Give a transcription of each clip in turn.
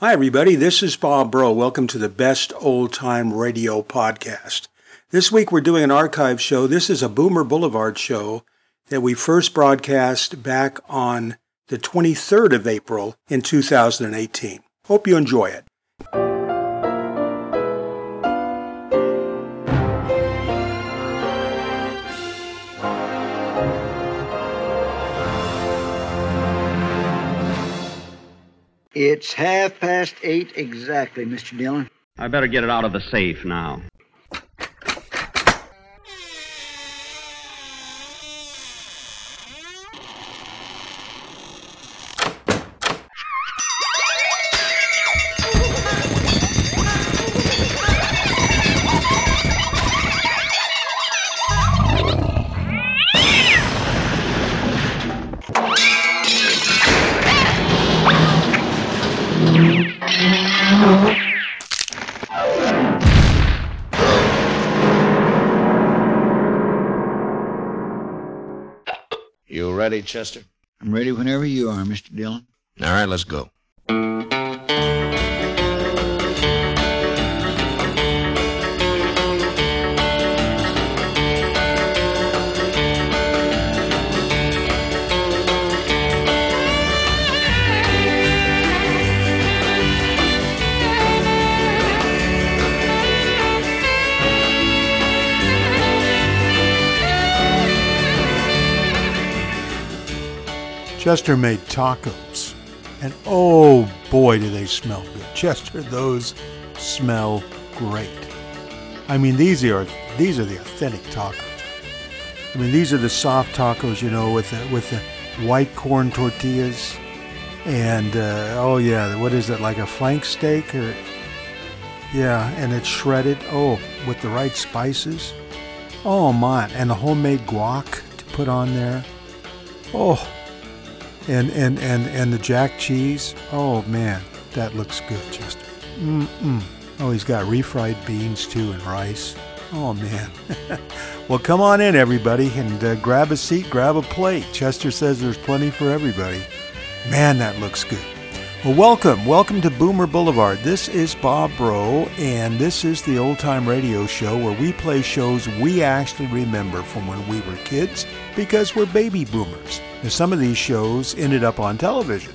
Hi, everybody. This is Bob Bro. Welcome to the Best Old Time Radio Podcast. This week we're doing an archive show. This is a Boomer Boulevard show that we first broadcast back on the 23rd of April in 2018. Hope you enjoy it. It's half past eight exactly, Mr. Dillon. I better get it out of the safe now. You ready, Chester? I'm ready whenever you are, Mr. Dillon. All right, let's go. Chester made tacos, and oh boy, do they smell good. Chester, those smell great. I mean, these are these are the authentic tacos. I mean, these are the soft tacos, you know, with the with the white corn tortillas, and uh, oh yeah, what is it like a flank steak or yeah, and it's shredded. Oh, with the right spices. Oh my, and the homemade guac to put on there. Oh, and and and and the jack cheese. Oh man, that looks good, Chester. Mm-mm. Oh, he's got refried beans too and rice. Oh man. well, come on in, everybody, and uh, grab a seat, grab a plate. Chester says there's plenty for everybody. Man, that looks good. Well, welcome, welcome to Boomer Boulevard. This is Bob Bro, and this is the old time radio show where we play shows we actually remember from when we were kids because we're baby boomers. Now, some of these shows ended up on television,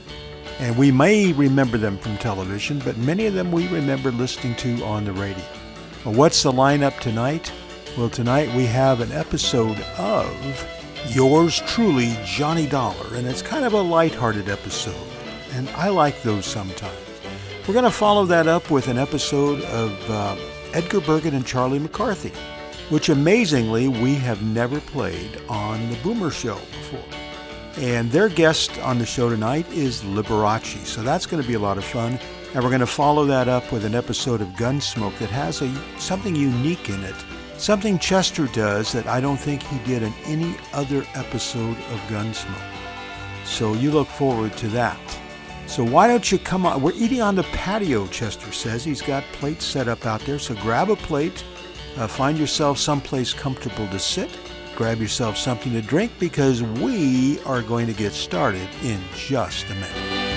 and we may remember them from television, but many of them we remember listening to on the radio. Well, what's the lineup tonight? Well, tonight we have an episode of Yours Truly, Johnny Dollar, and it's kind of a lighthearted episode and I like those sometimes. We're going to follow that up with an episode of uh, Edgar Bergen and Charlie McCarthy, which amazingly we have never played on the Boomer Show before. And their guest on the show tonight is Liberace, so that's going to be a lot of fun. And we're going to follow that up with an episode of Gunsmoke that has a, something unique in it, something Chester does that I don't think he did in any other episode of Gunsmoke. So you look forward to that. So why don't you come on? We're eating on the patio, Chester says. He's got plates set up out there. So grab a plate, uh, find yourself someplace comfortable to sit, grab yourself something to drink because we are going to get started in just a minute.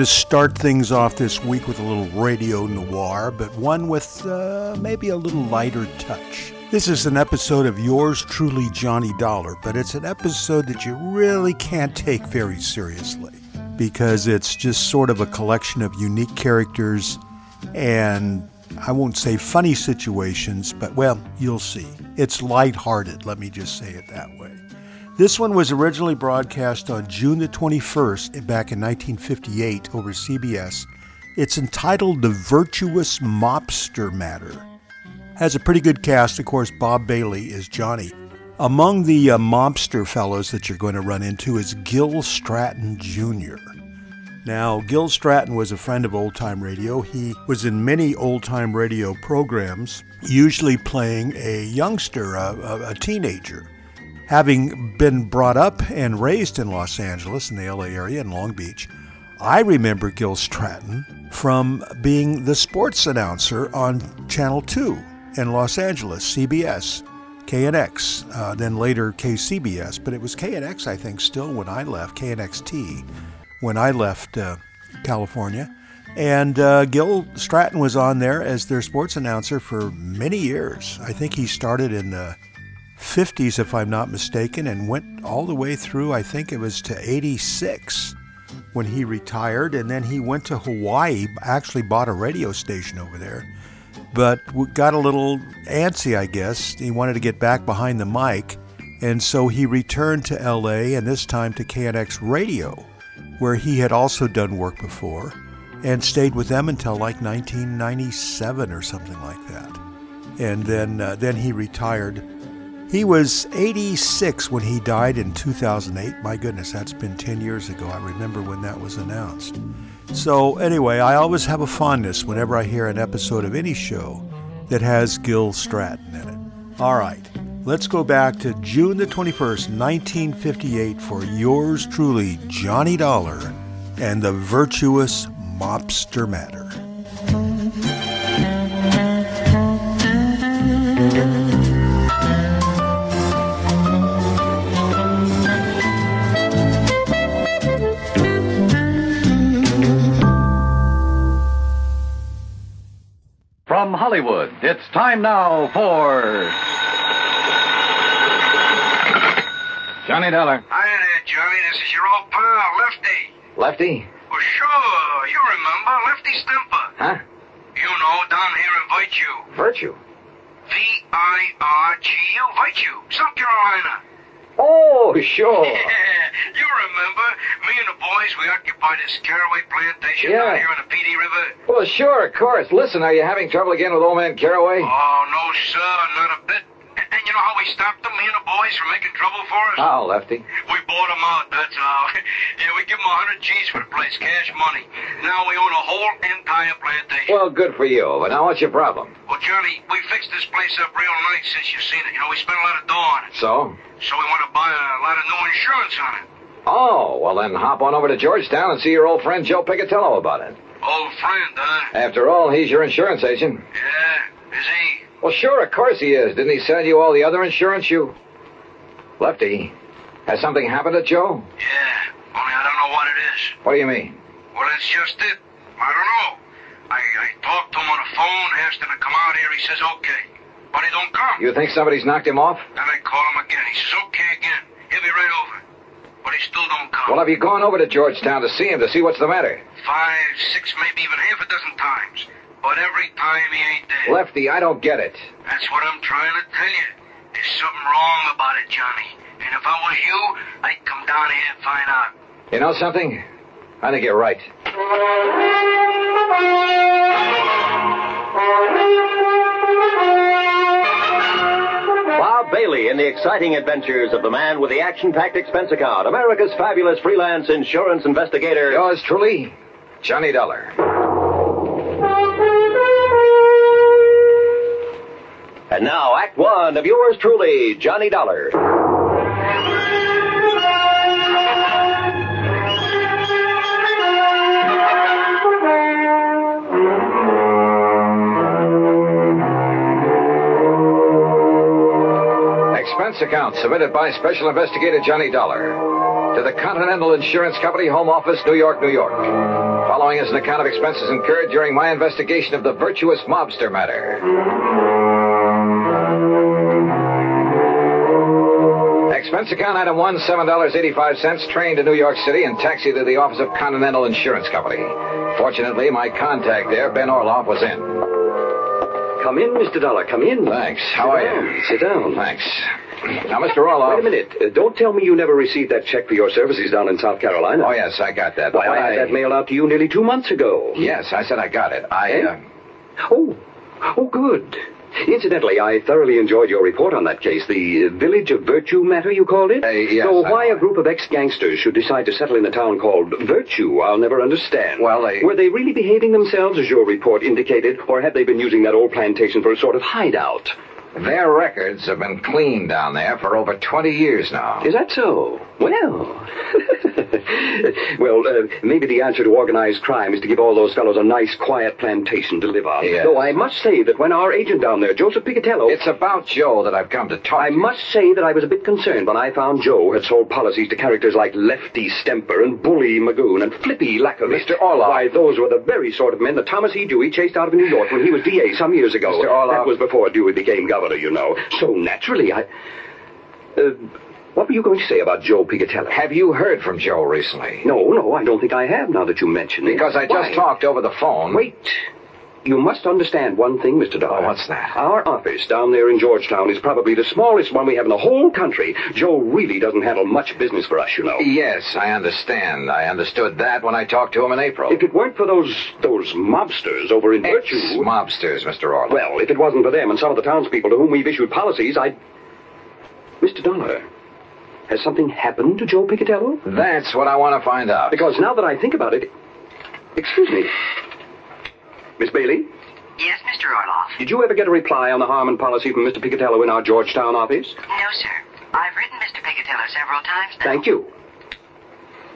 To start things off this week with a little radio noir, but one with uh, maybe a little lighter touch. This is an episode of Yours Truly, Johnny Dollar, but it's an episode that you really can't take very seriously. because it's just sort of a collection of unique characters and I won't say funny situations, but well, you'll see. It's lighthearted, let me just say it that way. This one was originally broadcast on June the 21st back in 1958 over CBS. It's entitled The Virtuous Mobster Matter. Has a pretty good cast, of course. Bob Bailey is Johnny. Among the uh, mobster fellows that you're going to run into is Gil Stratton Jr. Now, Gil Stratton was a friend of old time radio. He was in many old time radio programs, usually playing a youngster, a, a, a, teenager. Having been brought up and raised in Los Angeles, in the LA area, in Long Beach, I remember Gil Stratton from being the sports announcer on Channel 2 in Los Angeles, CBS. KNX, uh, then later KCBS, but it was KNX, I think, still when I left, KNXT, when I left uh, California. And uh, Gil Stratton was on there as their sports announcer for many years. I think he started in the 50s, if I'm not mistaken, and went all the way through, I think it was to 86 when he retired. And then he went to Hawaii, actually bought a radio station over there, but got a little antsy, I guess. He wanted to get back behind the mic. And so he returned to LA and this time to KNX Radio where he had also done work before and stayed with them until like 1997 or something like that. And then, uh, then he retired. He was 86 when he died in 2008. My goodness, that's been 10 years ago. I remember when that was announced. So, anyway, I always have a fondness whenever I hear an episode of any show that has Gil Stratton in it. All right. Let's go back to June the 21st, 1958, for yours truly, Johnny Dollar and the virtuous mobster matter. From Hollywood, it's time now for. Johnny Dollar. Hi there, Johnny. This is your old pal, Lefty. Lefty? Well, sure. You remember Lefty Stemper. Huh? You know, down here in Virtue. Virtue? V-I-R-G-U, Virtue, South Carolina. Oh, sure. Yeah, you remember me and the boys, we occupied this Caraway plantation Yeah. down here on the Pee Dee River. Well, sure, of course. Listen, are you having trouble again with old man Caraway? Oh, no, sir, not a bit. And, you know how we stopped them, me and the boys, from making trouble for us? How, Lefty? We bought them out, that's how. yeah, we give them a hundred G's for the place, cash money. Now we own a whole entire plantation. Well, good for you. But now what's your problem? Well, Johnny, we fixed this place up real nice since you've seen it. You know, we spent a lot of dough on it. So? So we want to buy a lot of new insurance on it. Oh, well then hop on over to Georgetown and see your old friend Joe Picatello about it. Old friend, huh? After all, he's your insurance agent. Yeah, is he? Well, sure, of course he is. Didn't he sell you all the other insurance you... Lefty, has something happened to Joe? Yeah, only I don't know what it is. What do you mean? Well, that's just it. I don't know. I, I talked to him on the phone, asked him to come out here. He says okay. But he don't come. You think somebody's knocked him off? Then I call him again. He says okay again. He'll be right over. But he still don't come. Well, have you gone over to Georgetown to see him to see what's the matter? Five, six, maybe even half a dozen times. But every time he ain't there. Lefty, I don't get it. That's what I'm trying to tell you. There's something wrong about it, Johnny. And if I was you, I'd come down here and find out. You know something? I think you're right. Bob Bailey in the exciting adventures of the man with the action packed expense account, America's fabulous freelance insurance investigator. Yours truly, Johnny Dollar. And now, Act One of yours truly, Johnny Dollar. Expense account submitted by Special Investigator Johnny Dollar to the Continental Insurance Company, Home Office, New York, New York. Following is an account of expenses incurred during my investigation of the virtuous mobster matter. Expense account item one, $7.85, train to New York City and taxi to the office of Continental Insurance Company. Fortunately, my contact there, Ben Orloff, was in. Come in, Mr. Dollar. Come in. Thanks. How are down. you? Sit down. Thanks. Now, Mr. Orloff. Wait a minute. Uh, don't tell me you never received that check for your services down in South Carolina. Oh, yes, I got that. Why, I had that mailed out to you nearly two months ago. Yes, I said I got it. I, Eh? uh, Oh, oh, good. Incidentally, I thoroughly enjoyed your report on that case, the uh, Village of Virtue matter, you called it? Uh, yes, So why a group of ex-gangsters should decide to settle in a town called Virtue, I'll never understand. Well, they- Were they really behaving themselves, as your report indicated, or had they been using that old plantation for a sort of hideout? their records have been clean down there for over 20 years now. Is that so? Well. well, uh, maybe the answer to organized crime is to give all those fellows a nice, quiet plantation to live on. Yes. Though I must say that when our agent down there, Joseph Picatello. It's about Joe that I've come to talk I to. must say that I was a bit concerned when I found Joe had sold policies to characters like Lefty Stemper and Bully Magoon and Flippy Lackovich. Mr. Orloff. Why, those were the very sort of men that Thomas E. Dewey chased out of New York when he was DA some years ago. Mr. Orloff. That was before Dewey became governor, you know. So naturally, I... Uh, what were you going to say about Joe Picatello? Have you heard from Joe recently? No, no, I don't think I have now that you mention it. Because I just Why? talked over the phone. Wait. You must understand one thing, Mr. Dollar. Oh, what's that? Our office down there in Georgetown is probably the smallest one we have in the whole country. Joe really doesn't handle much business for us, you know. Yes, I understand. I understood that when I talked to him in April. If it weren't for those those mobsters over in Virtue. Ex-mobsters, Mr. Orloff. Well, if it wasn't for them and some of the townspeople to whom we've issued policies, I'd. Mr. Dollar, has something happened to Joe Picatello? That's what I want to find out. Because now that I think about it. Excuse me. Miss Bailey? Yes, Mr. Orloff. Did you ever get a reply on the Harmon policy from Mr. Picatello in our Georgetown office? No, sir. I've written Mr. Picatello several times now. Thank you.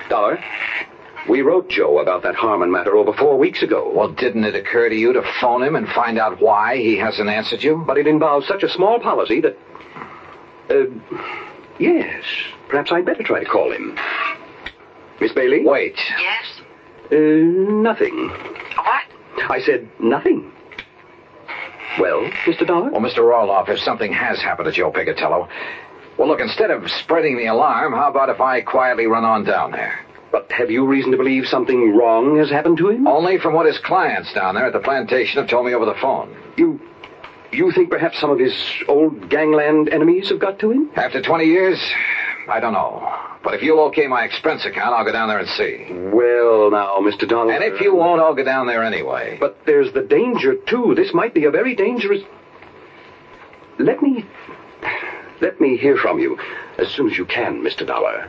Dollar, we wrote Joe about that Harmon matter over four weeks ago. Well, didn't it occur to you to phone him and find out why he hasn't answered you? But it involves such a small policy that. Uh, yes. Perhaps I'd better try to call him. Miss Bailey? Wait. Yes? Uh, nothing. What? I said nothing. Well, Mr. Dollar? Well, Mr. Orloff, if something has happened to Joe Picatello, well, look, instead of spreading the alarm, how about if I quietly run on down there? But have you reason to believe something wrong has happened to him? Only from what his clients down there at the plantation have told me over the phone. You. You think perhaps some of his old gangland enemies have got to him? After 20 years, I don't know. But if you'll okay my expense account, I'll go down there and see. Well, now, Mr. Dollar. And if you uh, won't, I'll go down there anyway. But there's the danger, too. This might be a very dangerous. Let me. Let me hear from you as soon as you can, Mr. Dollar.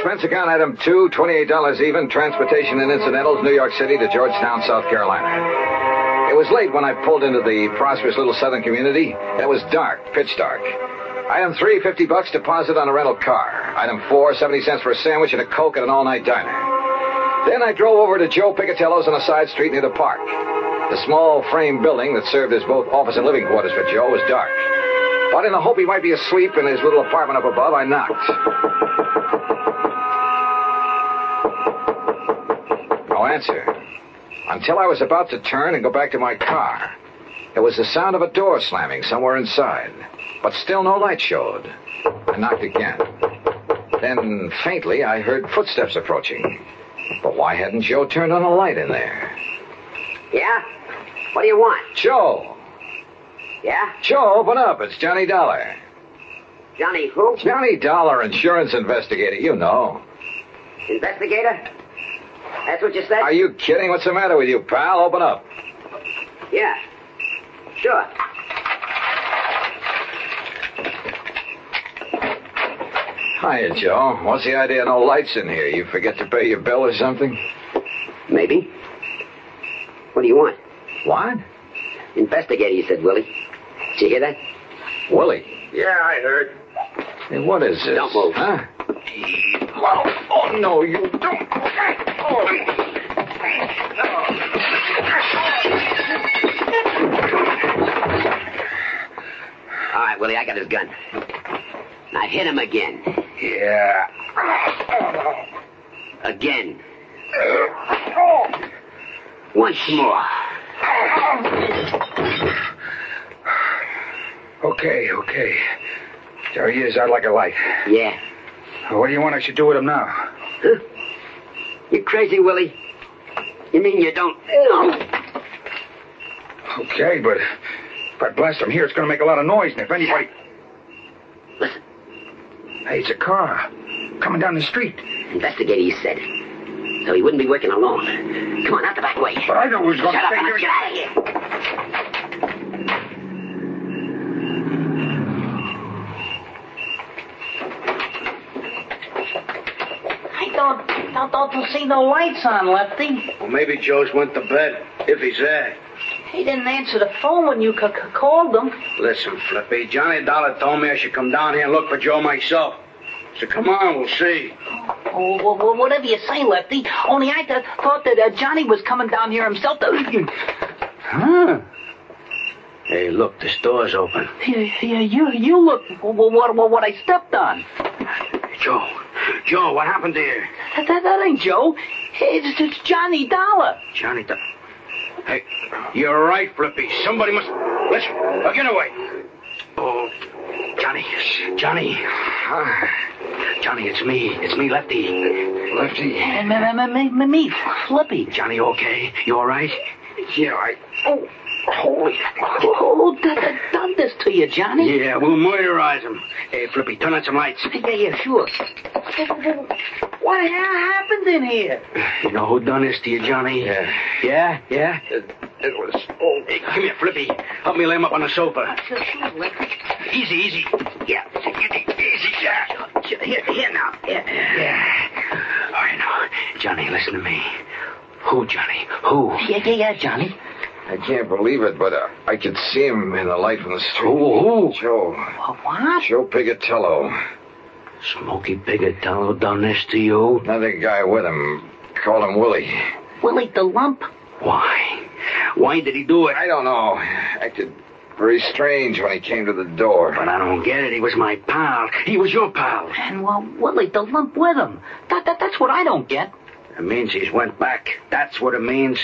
Expense account item two, $28 even, transportation and incidentals, New York City to Georgetown, South Carolina. It was late when I pulled into the prosperous little southern community. It was dark, pitch dark. Item three, 50 bucks deposit on a rental car. Item four, 70 cents for a sandwich and a Coke at an all-night diner. Then I drove over to Joe Picatello's on a side street near the park. The small frame building that served as both office and living quarters for Joe was dark. But in the hope he might be asleep in his little apartment up above, I knocked. No answer. Until I was about to turn and go back to my car. There was the sound of a door slamming somewhere inside, but still no light showed. I knocked again. Then, faintly, I heard footsteps approaching. But why hadn't Joe turned on a light in there? Yeah? What do you want? Joe! Yeah? Joe, open up. It's Johnny Dollar. Johnny who? Johnny Dollar, insurance investigator. You know. Investigator? That's what you said? Are you kidding? What's the matter with you, pal? Open up. Yeah. Sure. Hiya, Joe. What's the idea of no lights in here? You forget to pay your bill or something? Maybe. What do you want? What? Investigator, you said, Willie. Did you hear that? Willie. Yeah, I heard. Hey, what is this? Don't move. Huh? Oh, no, you don't. All right, Willie, I got his gun. Now hit him again. Yeah. Again. Oh. Once more. Okay, okay. There he is, out like a light. Yeah. What do you want I should do with him now? Huh? You crazy, Willie? You mean you don't know? Okay, but if I blast him here, it's going to make a lot of noise, and if anybody... Listen. Hey, it's a car coming down the street. Investigator, you said. So he wouldn't be working alone. Come on, out the back way. But I know who's going Shut to up and here. get out of here. I don't, don't see no lights on, Lefty. Well, maybe Joe's went to bed, if he's there. He didn't answer the phone when you c- c- called him. Listen, Flippy, Johnny Dollar told me I should come down here and look for Joe myself. So come on, we'll see. Oh, wh- wh- whatever you say, Lefty. Only I th- thought that uh, Johnny was coming down here himself to... Huh? Hey, look, the store's open. Yeah, yeah, you, you look wh- wh- what, what, what I stepped on. Joe, Joe, what happened to you? That, that, that ain't Joe. It's, it's Johnny Dollar. Johnny Dollar. Hey, you're right, Flippy. Somebody must. Listen, uh, get away. Oh, Johnny, Johnny. Ah, Johnny, it's me. It's me, Lefty. Lefty. And me, me, me, me, me, Flippy. Johnny, okay? You all right? Yeah, I. Oh, holy... Who d- d- done this to you, Johnny? Yeah, we'll murderize him. Hey, Flippy, turn on some lights. Yeah, yeah, sure. What the hell happened in here? You know who done this to you, Johnny? Yeah. Yeah? Yeah? It, it was... Oh, Hey, come here, Flippy. Help me lay him up on the sofa. Uh, sure, sure, Easy, easy. Yeah, easy, easy, yeah. Here, here now. Yeah, yeah. All right, now, Johnny, listen to me. Who, Johnny? Who? Yeah, yeah, yeah, Johnny. I can't believe it, but uh, I could see him in the light from the street. Who? Who? Joe. What? Joe Pigatello. Smoky Pigatello done this to you? Another guy with him. Called him Willie. Willie the Lump? Why? Why did he do it? I don't know. Acted very strange when he came to the door. But I don't get it. He was my pal. He was your pal. And, well, Willie the Lump with him. That, that, that's what I don't get. It means he's went back. That's what it means.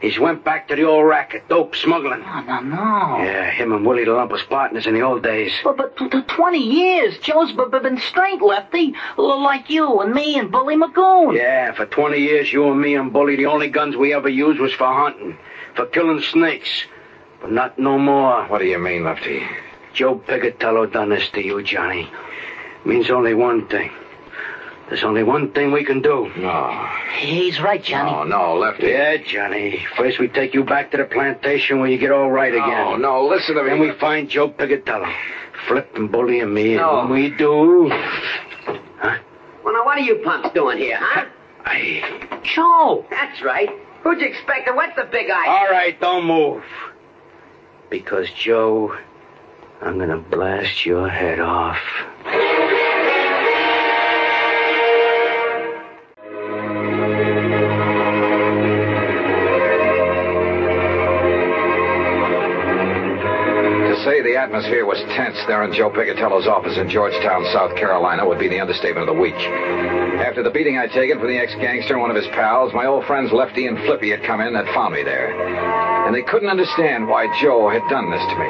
He's went back to the old racket, dope smuggling. No, no, no. Yeah, him and Willie the Lump was partners in the old days. But, but, but 20 years, Joe's b- b- been straight, Lefty. Like you and me and Bully Magoon. Yeah, for 20 years, you and me and Bully, the only guns we ever used was for hunting, for killing snakes. But not no more. What do you mean, Lefty? Joe Pigatello done this to you, Johnny. Means only one thing. There's only one thing we can do. No. He's right, Johnny. Oh, no, no, Lefty. Yeah, Johnny. First we take you back to the plantation where you get all right No, again. no, listen to me. Then we find Joe Pigatello. Flip and Bully and me. No. And when we do... Huh? Well, now, what are you punks doing here, huh? I... Joe. That's right. Who'd you expect? And What's the big eye? All right, don't move. Because, Joe, I'm gonna blast your head off. Atmosphere was tense there in Joe Pigatello's office in Georgetown, South Carolina would be the understatement of the week. After the beating I'd taken from the ex-gangster and one of his pals, my old friends Lefty and Flippy had come in and found me there. And they couldn't understand why Joe had done this to me.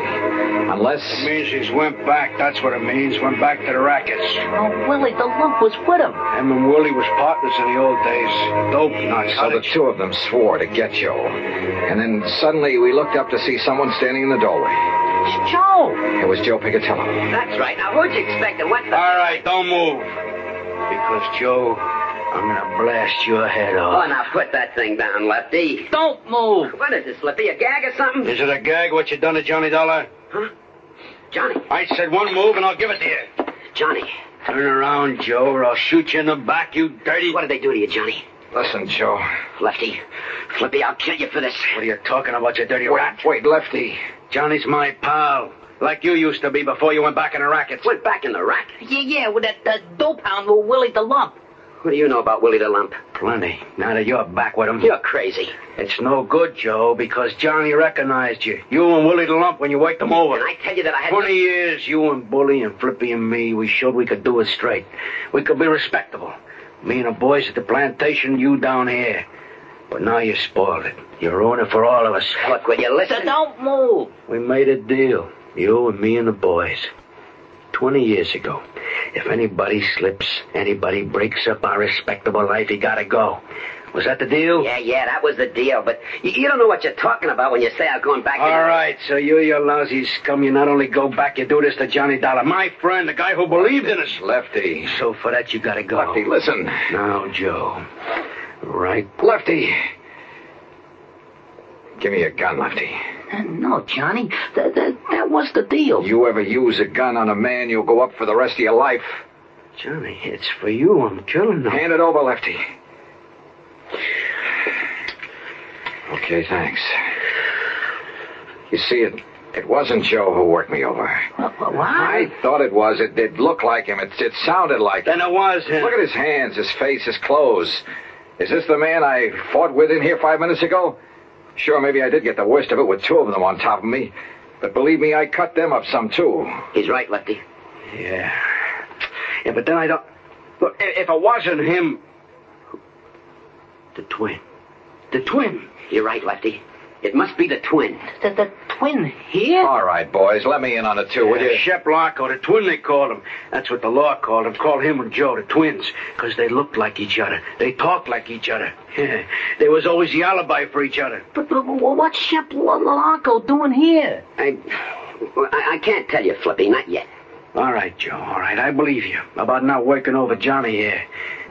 Unless... It means he's went back. That's what it means. Went back to the rackets. Oh, Willie the Lump was with him. Him and Willie was partners in the old days. Dope nuts. So the two of them swore to get Joe. And then suddenly we looked up to see someone standing in the doorway. It's Joe. It was Joe Pigatello. That's right. Now, who'd you expect? It. What's the... All right, don't move. Because, Joe, I'm gonna blast your head off. Oh, now put that thing down, Lefty. Don't move. What is this, Flippy? A gag or something? Is it a gag what you done to Johnny Dollar? Huh? Johnny. I said one move and I'll give it to you. Johnny. Turn around, Joe, or I'll shoot you in the back, you dirty... What did they do to you, Johnny? Listen, Joe. Lefty. Flippy, I'll kill you for this. What are you talking about, you dirty Wait, rat? wait, Lefty. Johnny's my pal. Like you used to be before you went back in the rackets. Went back in the rack. Yeah, yeah, with that, that dope hound with Willie the Lump. What do you know about Willie the Lump? Plenty. Now that you're back with him. You're crazy. It's no good, Joe, because Johnny recognized you. You and Willie the Lump when you waked him over. And I tell you that I had... Twenty years, you and Bully and Flippy and me, we showed we could do it straight. We could be respectable. Me and the boys at the plantation, you down here. But now you spoiled it. You're ruining it for all of us. Look, will you listen? Don't move. We made a deal. You and me and the boys. Twenty years ago. If anybody slips, anybody breaks up our respectable life, he gotta go. Was that the deal? Yeah, yeah, that was the deal. But you, you don't know what you're talking about when you say I'm going back. All in. right, so you, you lousy scum, you not only go back, you do this to Johnny Dollar, my friend, the guy who believed in us. Lefty. So for that, you gotta go. Lefty, listen. Now, Joe. Right. Lefty. Give me a gun, Lefty. Uh, No, Johnny. That, that, that was the deal. You ever use a gun on a man, you'll go up for the rest of your life. Johnny, it's for you I'm killing them. Hand it over, Lefty. Okay, thanks. You see, it it wasn't Joe who worked me over. What? what? I thought it was. It, it looked like him. It, it sounded like him. Then it was him. Look at his hands, his face, his clothes. Is this the man I fought with in here five minutes ago? Sure, maybe I did get the worst of it with two of them on top of me. But believe me, I cut them up some too. He's right, Lefty. Yeah. Yeah, but then I don't. Look, if it wasn't him. The twin. The twin. You're right, Lefty. It must be the twin. The, the twin here? All right, boys, let me in on it too, will you? Shep Larko, the twin they called him. That's what the law called him. Called him and Joe the twins. Because they looked like each other. They talked like each other. there was always the alibi for each other. But, but what's Shep Lalanco doing here? I, I, I can't tell you, Flippy, not yet. All right, Joe, all right. I believe you. About not working over Johnny here.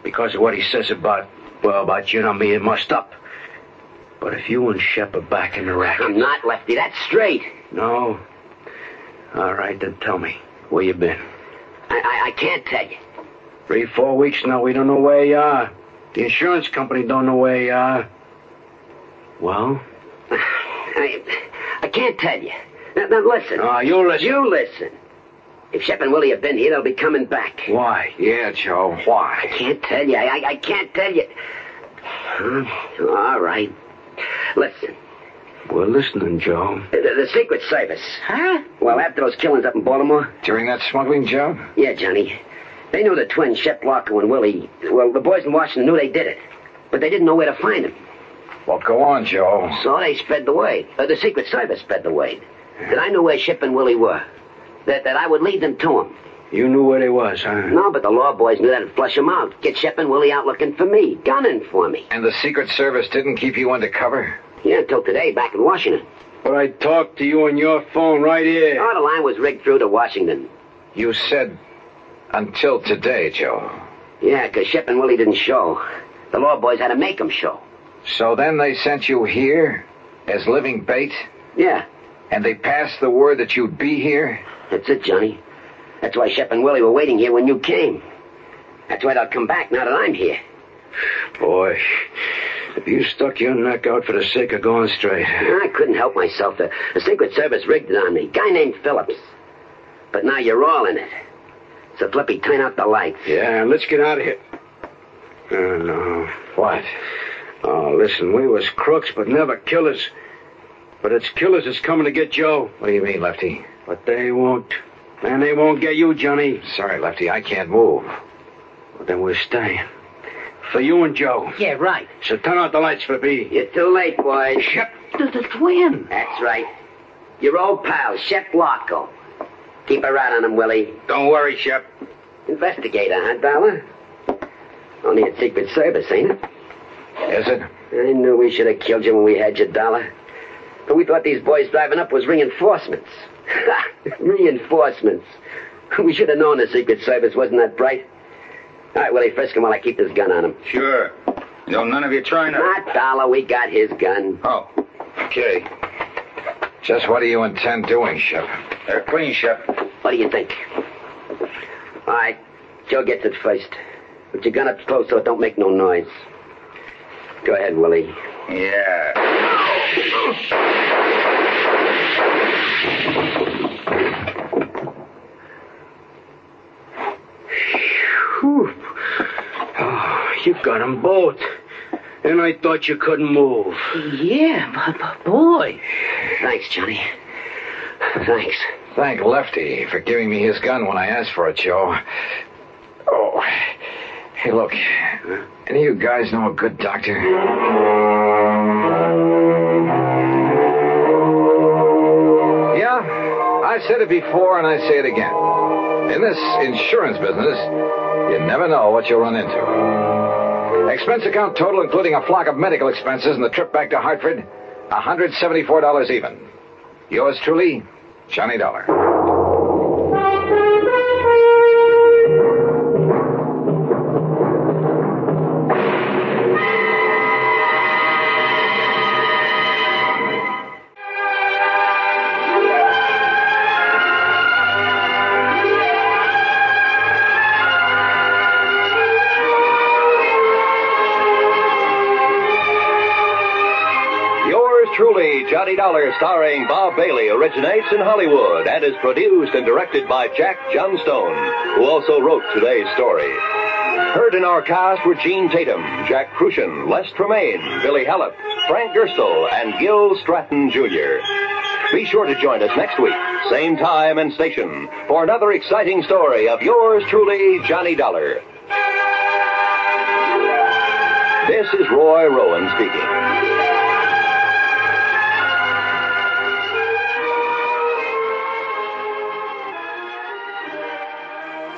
Because of what he says about, well, about you and me, it must up. But if you and Shep are back in the racket. I'm not, Lefty. That's straight. No? All right, then tell me. Where you been? I, I, I can't tell you. Three, four weeks now, we don't know where you are. The insurance company don't know where you are. Well? I, I can't tell you. Now, now listen. Ah, you listen. You listen. If Shep and Willie have been here, they'll be coming back. Why? Yeah, Joe, why? I can't tell you. I, I, I can't tell you. All right. Listen. We're listening, Joe. The, the Secret Service. Huh? Well, after those killings up in Baltimore. During that smuggling job? Yeah, Johnny. They knew the twins, Shep Larko and Willie. Well, the boys in Washington knew they did it. But they didn't know where to find them. Well, go on, Joe. So they spread the word. Uh, the Secret Service spread the word. That I knew where Shep and Willie were. That, that I would lead them to them. You knew where they was, huh? No, but the law boys knew that'd flush him out. Get Shep and Willie out looking for me, gunning for me. And the Secret Service didn't keep you undercover? Yeah, until today, back in Washington. But I talked to you on your phone right here. Oh, the line was rigged through to Washington. You said until today, Joe. Yeah, 'cause Shep and Willie didn't show. The law boys had to make them show. So then they sent you here as living bait? Yeah, And they passed the word that you'd be here? that's it, Johnny. That's why Shep and Willie were waiting here when you came. That's why they'll come back now that I'm here. Boy, if you stuck your neck out for the sake of going straight. I couldn't help myself. The, the Secret Service rigged it on me. Guy named Phillips. But now you're all in it. So, Flippy, turn out the lights. Yeah, let's get out of here. Oh, no. What? Oh, listen, we was crooks, but never killers. But it's killers that's coming to get Joe. What do you mean, Lefty? But they won't. And they won't get you, Johnny. Sorry, Lefty, I can't move. Well, then we're staying. For you and Joe. Yeah, right. So turn out the lights, Flippy. You're too late, boys. Shep. The, the twin. That's right. Your old pal, Shep Larko. Keep a rat on him, Willie. Don't worry, Shep. Investigator, huh, Dollar? Only a Secret Service, ain't it? Is it? I knew we should have killed you when we had you, dollar. But we thought these boys driving up was reinforcements. reinforcements. We should have known the Secret Service wasn't that bright. All right, Willie, frisk him while I keep this gun on him. Sure. No, none of you trying to. Not Dollar, we got his gun. Oh, Okay. Just what do you intend doing, Shep? they're uh, clean, Shep. What do you think? All right, Joe gets it first. Put your gun up close so it don't make no noise. Go ahead, Willie. Yeah. Whew. Oh, you got 'em both. And I thought you couldn't move. Yeah, but, but boy. Thanks, Johnny. Thanks. Thank Lefty for giving me his gun when I asked for it, Joe. Oh. Hey, look. Any of you guys know a good doctor? Yeah, I've said it before and I say it again. In this insurance business, you never know what you'll run into. Expense account total, including a flock of medical expenses and the trip back to Hartford, $174 even. Yours truly, Johnny Dollar. Johnny Dollar, starring Bob Bailey, originates in Hollywood and is produced and directed by Jack Johnstone, who also wrote today's story. Heard in our cast were Gene Tatum, Jack Kruschen, Les Tremayne, Billy Hallett, Frank Gerstle, and Gil Stratton Jr. Be sure to join us next week, same time and station, for another exciting story of yours truly, Johnny Dollar. This is Roy Rowan speaking.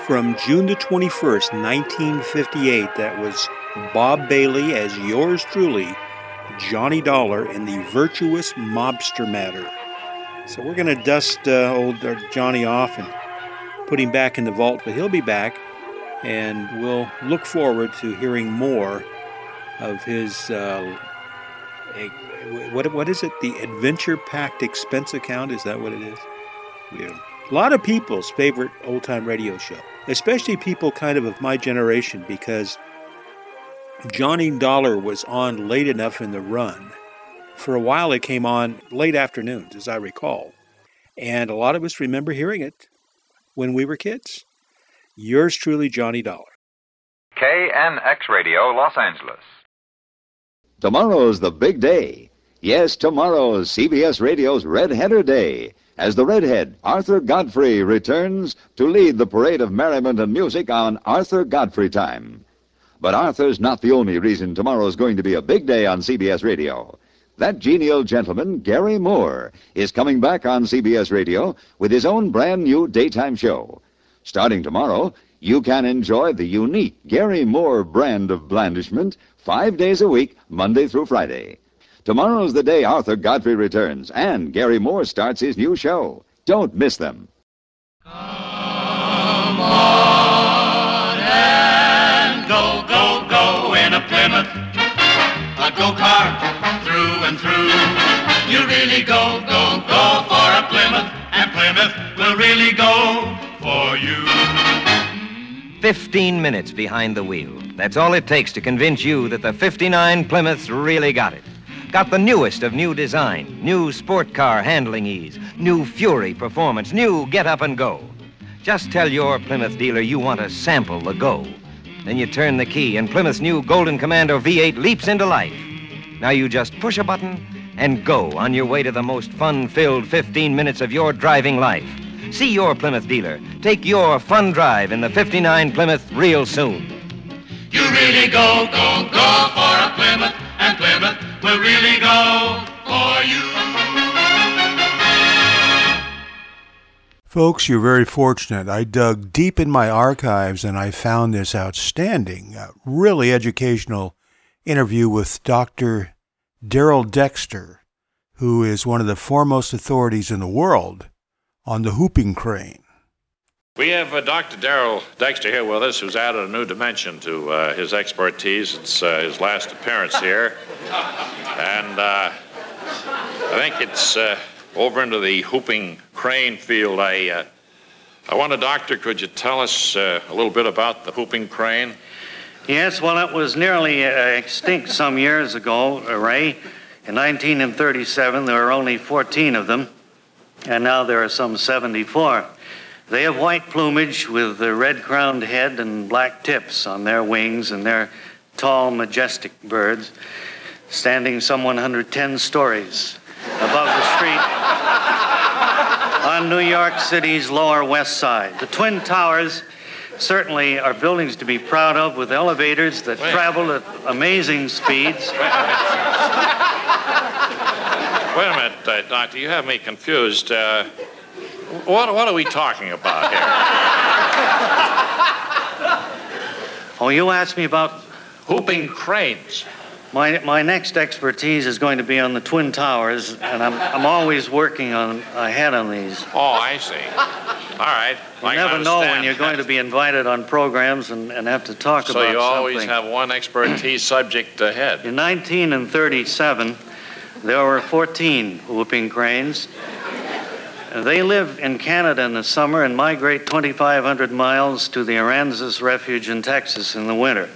From June the 21st, 1958, that was Bob Bailey as yours truly, Johnny Dollar in the Virtuous Mobster Matter. So we're going to dust uh, old uh, Johnny off and put him back in the vault, but he'll be back, and we'll look forward to hearing more of his. Uh, what, what is it? The Adventure Packed Expense Account? Is that what it is? Yeah. A lot of people's favorite old time radio show, especially people kind of of my generation, because Johnny Dollar was on late enough in the run. For a while, it came on late afternoons, as I recall. And a lot of us remember hearing it when we were kids. Yours truly, Johnny Dollar. KNX Radio, Los Angeles. Tomorrow's the big day. Yes, tomorrow's CBS Radio's Red Header Day, as the Redhead, Arthur Godfrey, returns to lead the parade of merriment and music on Arthur Godfrey Time. But Arthur's not the only reason tomorrow's going to be a big day on CBS Radio. That genial gentleman, Garry Moore, is coming back on CBS Radio with his own brand new daytime show. Starting tomorrow, you can enjoy the unique Garry Moore brand of blandishment five days a week, Monday through Friday. Tomorrow's the day Arthur Godfrey returns, and Garry Moore starts his new show. Don't miss them. Come on and go, go, go in a Plymouth, a go-kart through and through. You really go, go, go for a Plymouth, and Plymouth will really go for you. 15 minutes behind the wheel. That's all it takes to convince you that the 59 Plymouth's really got it. Got the newest of new design, new sport car handling ease, new Fury performance, new get up and go. Just tell your Plymouth dealer you want to sample the go. Then you turn the key and Plymouth's new Golden Commando V8 leaps into life. Now you just push a button and go on your way to the most fun-filled 15 minutes of your driving life. See your Plymouth dealer. Take your fun drive in the 59 Plymouth real soon. You really go, go, go for a Plymouth, and Plymouth will really go for you. Folks, you're very fortunate. I dug deep in my archives and I found this outstanding, uh, really educational interview with Dr. Daryl Dexter, who is one of the foremost authorities in the world on the whooping crane. We have uh, Dr. Daryl Dexter here with us, who's added a new dimension to uh, his expertise. It's uh, his last appearance here. And uh, I think it's uh, over into the whooping crane field. I, uh, I wonder, Doctor, could you tell us a little bit about the whooping crane? Yes, well, it was nearly extinct some years ago, Ray. In 1937, there were only 14 of them, and now there are some 74. They have white plumage with a red crowned head and black tips on their wings, and their tall, majestic birds standing some 110 stories above the street on New York City's Lower West Side. The Twin Towers certainly are buildings to be proud of with elevators that travel at amazing speeds. Wait a minute, uh, Doctor. You have me confused. Uh, what, what are we talking about here? Oh, you asked me about whooping cranes. My, my next expertise is going to be on the Twin Towers, and I'm, I'm always working on ahead on these. Oh, I see. All right. You I never know when you're going to be invited on programs and, and have to talk So about something. So you always something. have one expertise subject ahead. In 1937, there were 14 whooping cranes. They live in Canada in the summer and migrate 2,500 miles to the Aransas Refuge in Texas in the winter.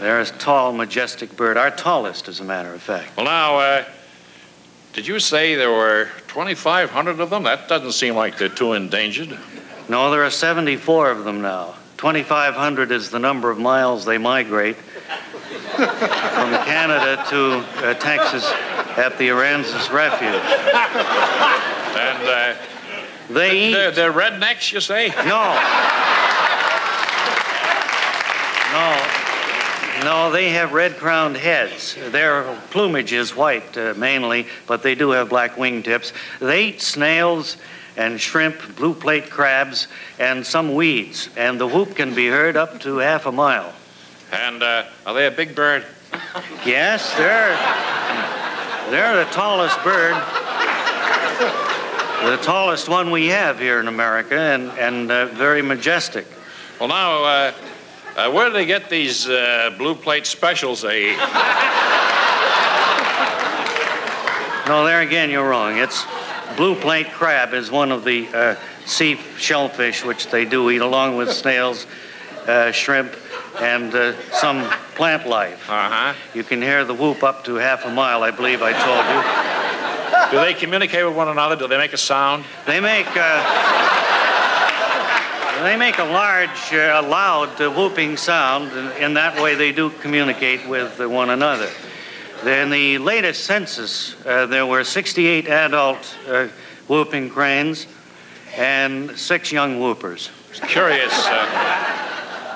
They're a tall, majestic bird, our tallest, as a matter of fact. Well, now, uh, did you say there were 2,500 of them? That doesn't seem like they're too endangered. No, there are 74 of them now. 2,500 is the number of miles they migrate from Canada to uh, Texas at the Aransas Refuge. And uh, they eat. They're, they're rednecks, you say? No. No. No, they have red crowned heads. Their plumage is white uh, mainly, but they do have black wingtips. They eat snails and shrimp, blue plate crabs, and some weeds. And the whoop can be heard up to half a mile. And uh, are they a big bird? Yes, they're they're the tallest bird, the tallest one we have here in America, and and uh, very majestic. Well, now, uh, uh, where do they get these uh, blue plate specials they eat? No, there again, you're wrong. It's blue plate crab is one of the uh, sea shellfish which they do eat, along with snails, uh, shrimp, and uh, some plant life. Uh-huh. You can hear the whoop up to half a mile, I believe I told you. Do they communicate with one another? Do they make a sound? They make uh, they make a large, uh, loud uh, whooping sound. and In that way, they do communicate with uh, one another. In the latest census, uh, there were 68 adult uh, whooping cranes and six young whoopers. It's curious.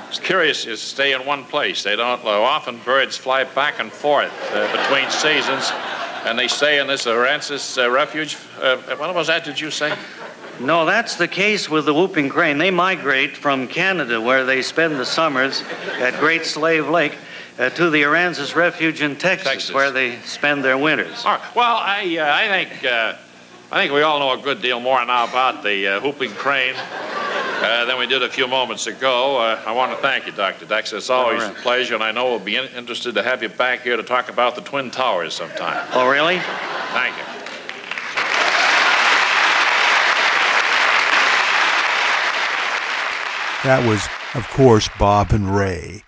Uh, it's curious to stay in one place. They don't. Uh, often birds fly back and forth uh, between seasons, and they stay in this Aransas uh, refuge. Uh, what was that? Did you say? No, that's the case with the whooping crane. They migrate from Canada, where they spend the summers at Great Slave Lake, uh, to the Aransas Refuge in Texas, where they spend their winters. All right. Well, I uh, I think uh, I think we all know a good deal more now about the uh, whooping crane uh, than we did a few moments ago. Uh, I want to thank you, Dr. Dex. It's always All right. a pleasure, and I know we'll be in- interested to have you back here to talk about the Twin Towers sometime. Oh, really? Thank you. That was, of course, Bob and Ray.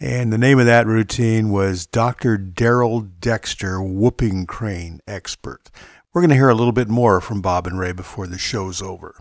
And the name of that routine was Dr. Daryl Dexter, whooping crane expert. We're going to hear a little bit more from Bob and Ray before the show's over.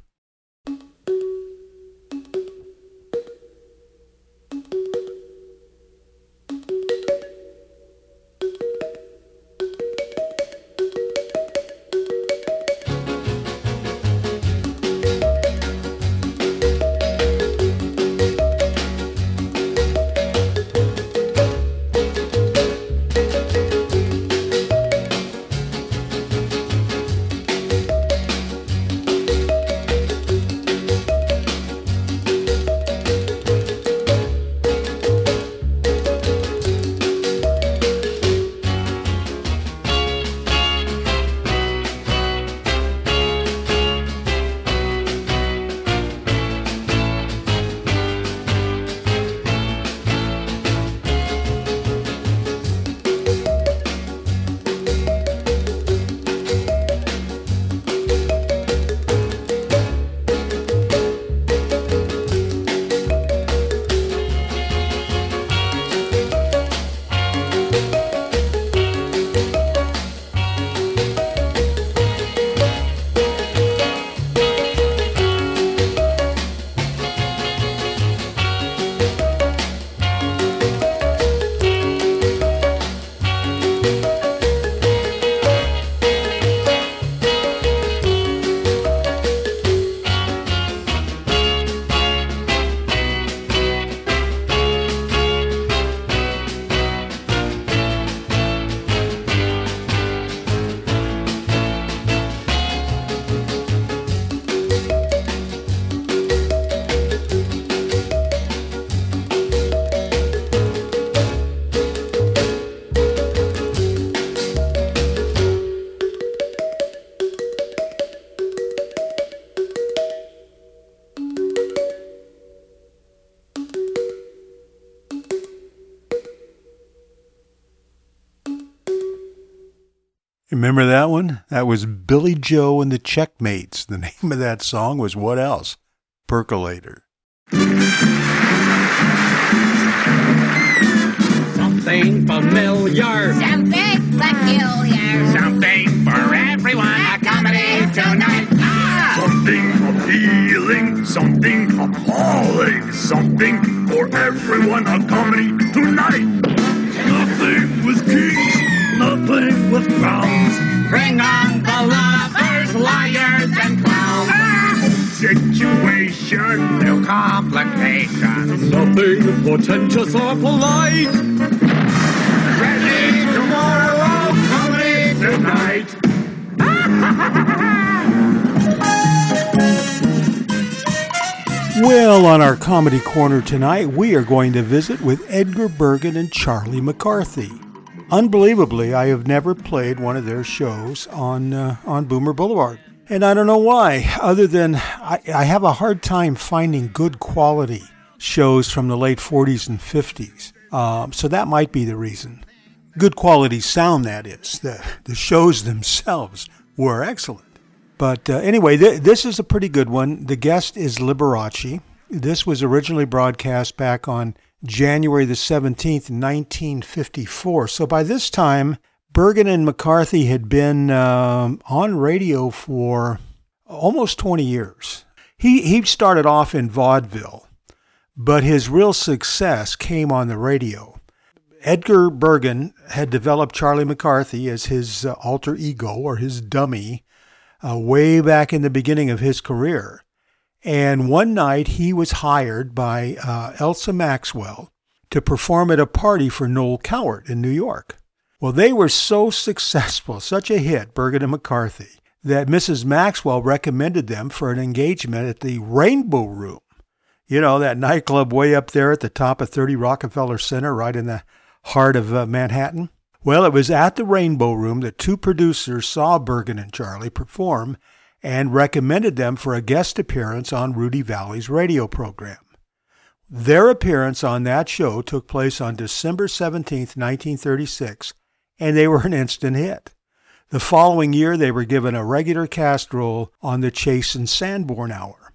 That was Billy Joe and the Checkmates. The name of that song was what else? Percolator. Something familiar. Something peculiar. Something for everyone. A comedy tonight. Ah! Something appealing, something appalling, something for everyone. A comedy nothing with crowns. Bring on the lovers, liars, and clowns. Situation, No complications. nothing portentous or polite. Ready tomorrow, comedy tonight. Well, on our comedy corner tonight, we are going to visit with Edgar Bergen and Charlie McCarthy. Unbelievably, I have never played one of their shows on uh, on Boomer Boulevard, and I don't know why. Other than I, I have a hard time finding good quality shows from the late 40s and 50s, um, so that might be the reason. Good quality sound, that is. The the shows themselves were excellent. But uh, anyway, th- this is a pretty good one. The guest is Liberace. This was originally broadcast back on January the 17th, 1954. So by this time, Bergen and McCarthy had been um, on radio for almost 20 years. He, he started off in vaudeville, but his real success came on the radio. Edgar Bergen had developed Charlie McCarthy as his uh, alter ego or his dummy uh, way back in the beginning of his career. And one night he was hired by uh, Elsa Maxwell to perform at a party for Noel Coward in New York. Well, they were so successful, such a hit, Bergen and McCarthy, that Mrs. Maxwell recommended them for an engagement at the Rainbow Room. You know, that nightclub way up there at the top of 30 Rockefeller Center, right in the heart of uh, Manhattan. Well, it was at the Rainbow Room that two producers saw Bergen and Charlie perform and recommended them for a guest appearance on Rudy Vallee's radio program. Their appearance on that show took place on December 17, 1936, and they were an instant hit. The following year, they were given a regular cast role on the Chase and Sanborn Hour.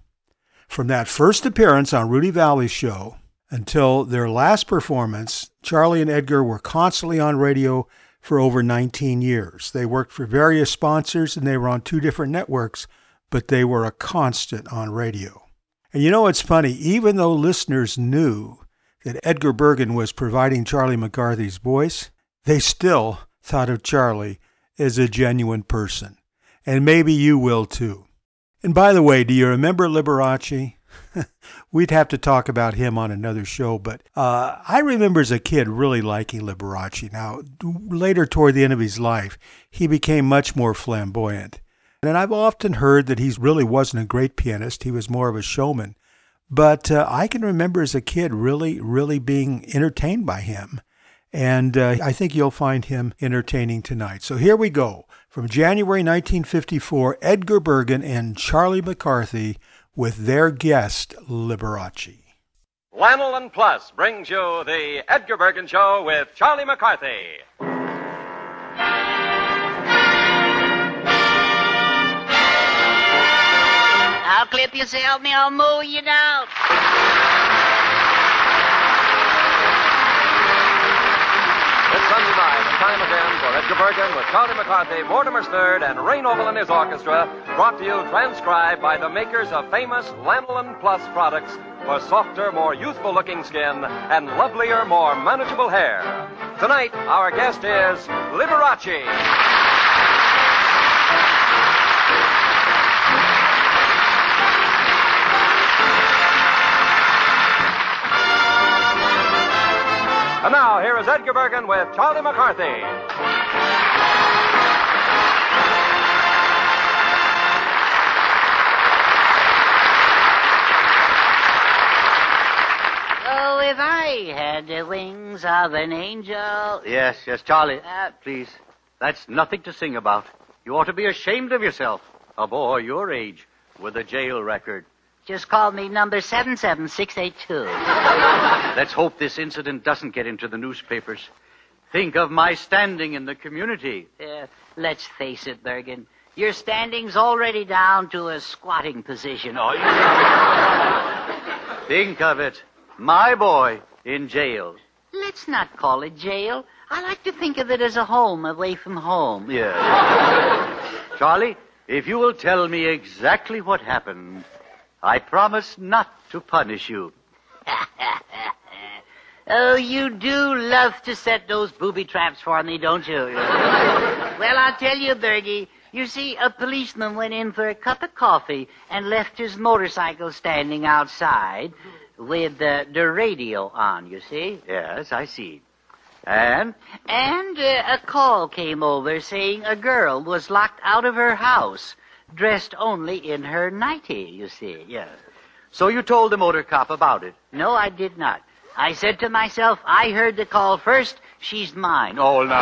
From that first appearance on Rudy Vallee's show until their last performance, Charlie and Edgar were constantly on radio for over 19 years. They worked for various sponsors and they were on two different networks, but they were a constant on radio. And you know what's funny? Even though listeners knew that Edgar Bergen was providing Charlie McCarthy's voice, they still thought of Charlie as a genuine person. And maybe you will too. And by the way, do you remember Liberace? We'd have to talk about him on another show, but uh, I remember as a kid really liking Liberace. Now, later toward the end of his life, he became much more flamboyant. And I've often heard that he really wasn't a great pianist, he was more of a showman. But uh, I can remember as a kid really, really being entertained by him. And uh, I think you'll find him entertaining tonight. So here we go. From January 1954, Edgar Bergen and Charlie McCarthy with their guest, Liberace. Lanolin Plus brings you the Edgar Bergen Show with Charlie McCarthy. I'll clip yourself, me, I'll mow you down. It's Sunday night, and time again for Edgar Bergen with Charlie McCarthy, Mortimer Snerd, and Ray Noble and his orchestra, brought to you transcribed by the makers of famous Lanolin Plus products for softer, more youthful looking skin and lovelier, more manageable hair. Tonight, our guest is Liberace. And now, here is Edgar Bergen with Charlie McCarthy. Oh, if I had the wings of an angel. Yes, yes, Charlie. Uh, please. That's nothing to sing about. You ought to be ashamed of yourself. A boy your age with a jail record. Just call me number 77682. Let's hope this incident doesn't get into the newspapers. Think of my standing in the community. Uh, let's face it, Bergen. Your standing's already down to a squatting position. Oh, Think of it. My boy in jail. Let's not call it jail. I like to think of it as a home away from home. Yeah. Charlie, if you will tell me exactly what happened, I promise not to punish you. Oh, you do love to set those booby traps for me, don't you? well, I'll tell you, Bergie. You see, a policeman went in for a cup of coffee and left his motorcycle standing outside with uh, the radio on, you see? Yes, I see. And? And uh, a call came over saying a girl was locked out of her house, dressed only in her nightie, you see. Yes. So you told the motor cop about it? No, I did not. I said to myself, I heard the call first, she's mine. Oh, no.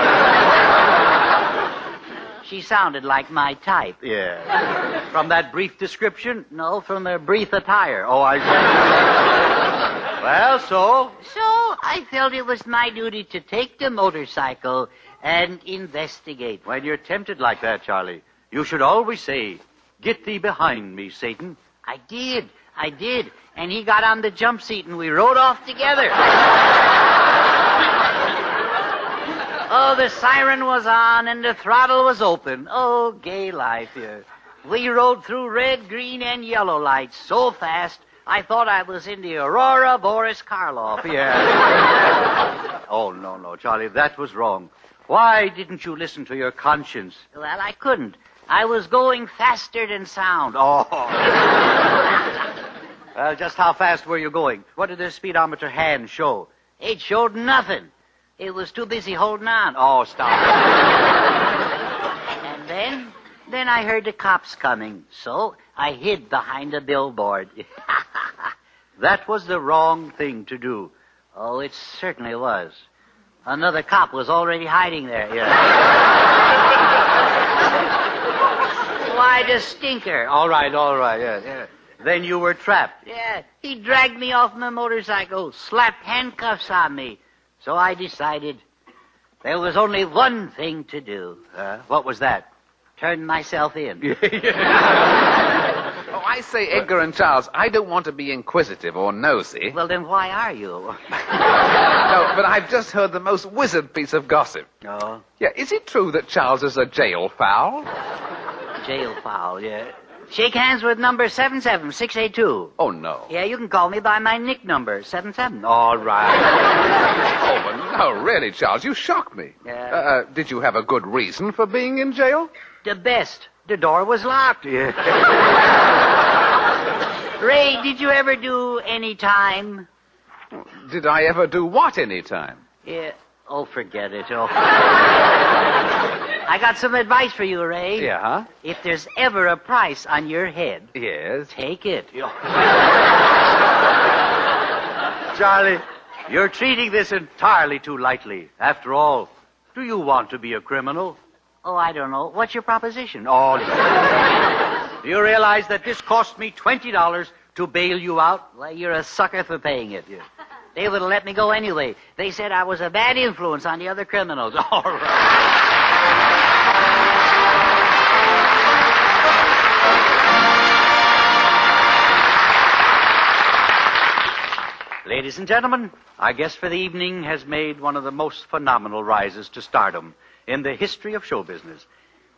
she sounded like my type. Yeah. From that brief description? No, from her brief attire. Oh, I see. well, so? So I felt it was my duty to take the motorcycle and investigate. When you're tempted like that, Charlie, you should always say, Get thee behind me, Satan. I did. I did. And he got on the jump seat and we rode off together. oh, the siren was on and the throttle was open. Oh, gay life here. We rode through red, green, and yellow lights so fast I thought I was in the Aurora Boris Karloff. Yeah. oh, no, no, Charlie, that was wrong. Why didn't you listen to your conscience? Well, I couldn't. I was going faster than sound. Oh. well, just how fast were you going? What did the speedometer hand show? It showed nothing. It was too busy holding on. Oh, stop. and then, then I heard the cops coming. So I hid behind a billboard. that was the wrong thing to do. Oh, it certainly was. Another cop was already hiding there. Yeah. Why, the stinker. All right, all right, yeah, yeah. Then you were trapped. Yeah, he dragged me off my motorcycle, slapped handcuffs on me. So I decided there was only one thing to do. Uh, what was that? Turn myself in. oh, I say, Edgar and Charles, I don't want to be inquisitive or nosy. Well, then why are you? no, but I've just heard the most wizard piece of gossip. Oh? Yeah, is it true that Charles is a jail fowl? Jail fowl, yeah. Shake hands with number 77682. Oh, no. Yeah, you can call me by my nick number, 77. All right. oh, but no, really, Charles, you shocked me. Yeah. Uh, did you have a good reason for being in jail? The best. The door was locked. Yeah. Ray, did you ever do any time? Did I ever do what any time? Yeah. Oh, forget it. Oh. I got some advice for you, Ray. Yeah, huh? If there's ever a price on your head, Yes. take it. Charlie, you're treating this entirely too lightly. After all, do you want to be a criminal? Oh, I don't know. What's your proposition? Oh, do you realize that this cost me $20 to bail you out? Well, you're a sucker for paying it. They would have let me go anyway. They said I was a bad influence on the other criminals. All right. Ladies and gentlemen, our guest for the evening has made one of the most phenomenal rises to stardom in the history of show business.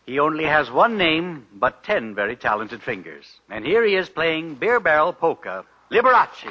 He only has one name, but ten very talented fingers. And here he is playing Beer Barrel Polka, Liberace.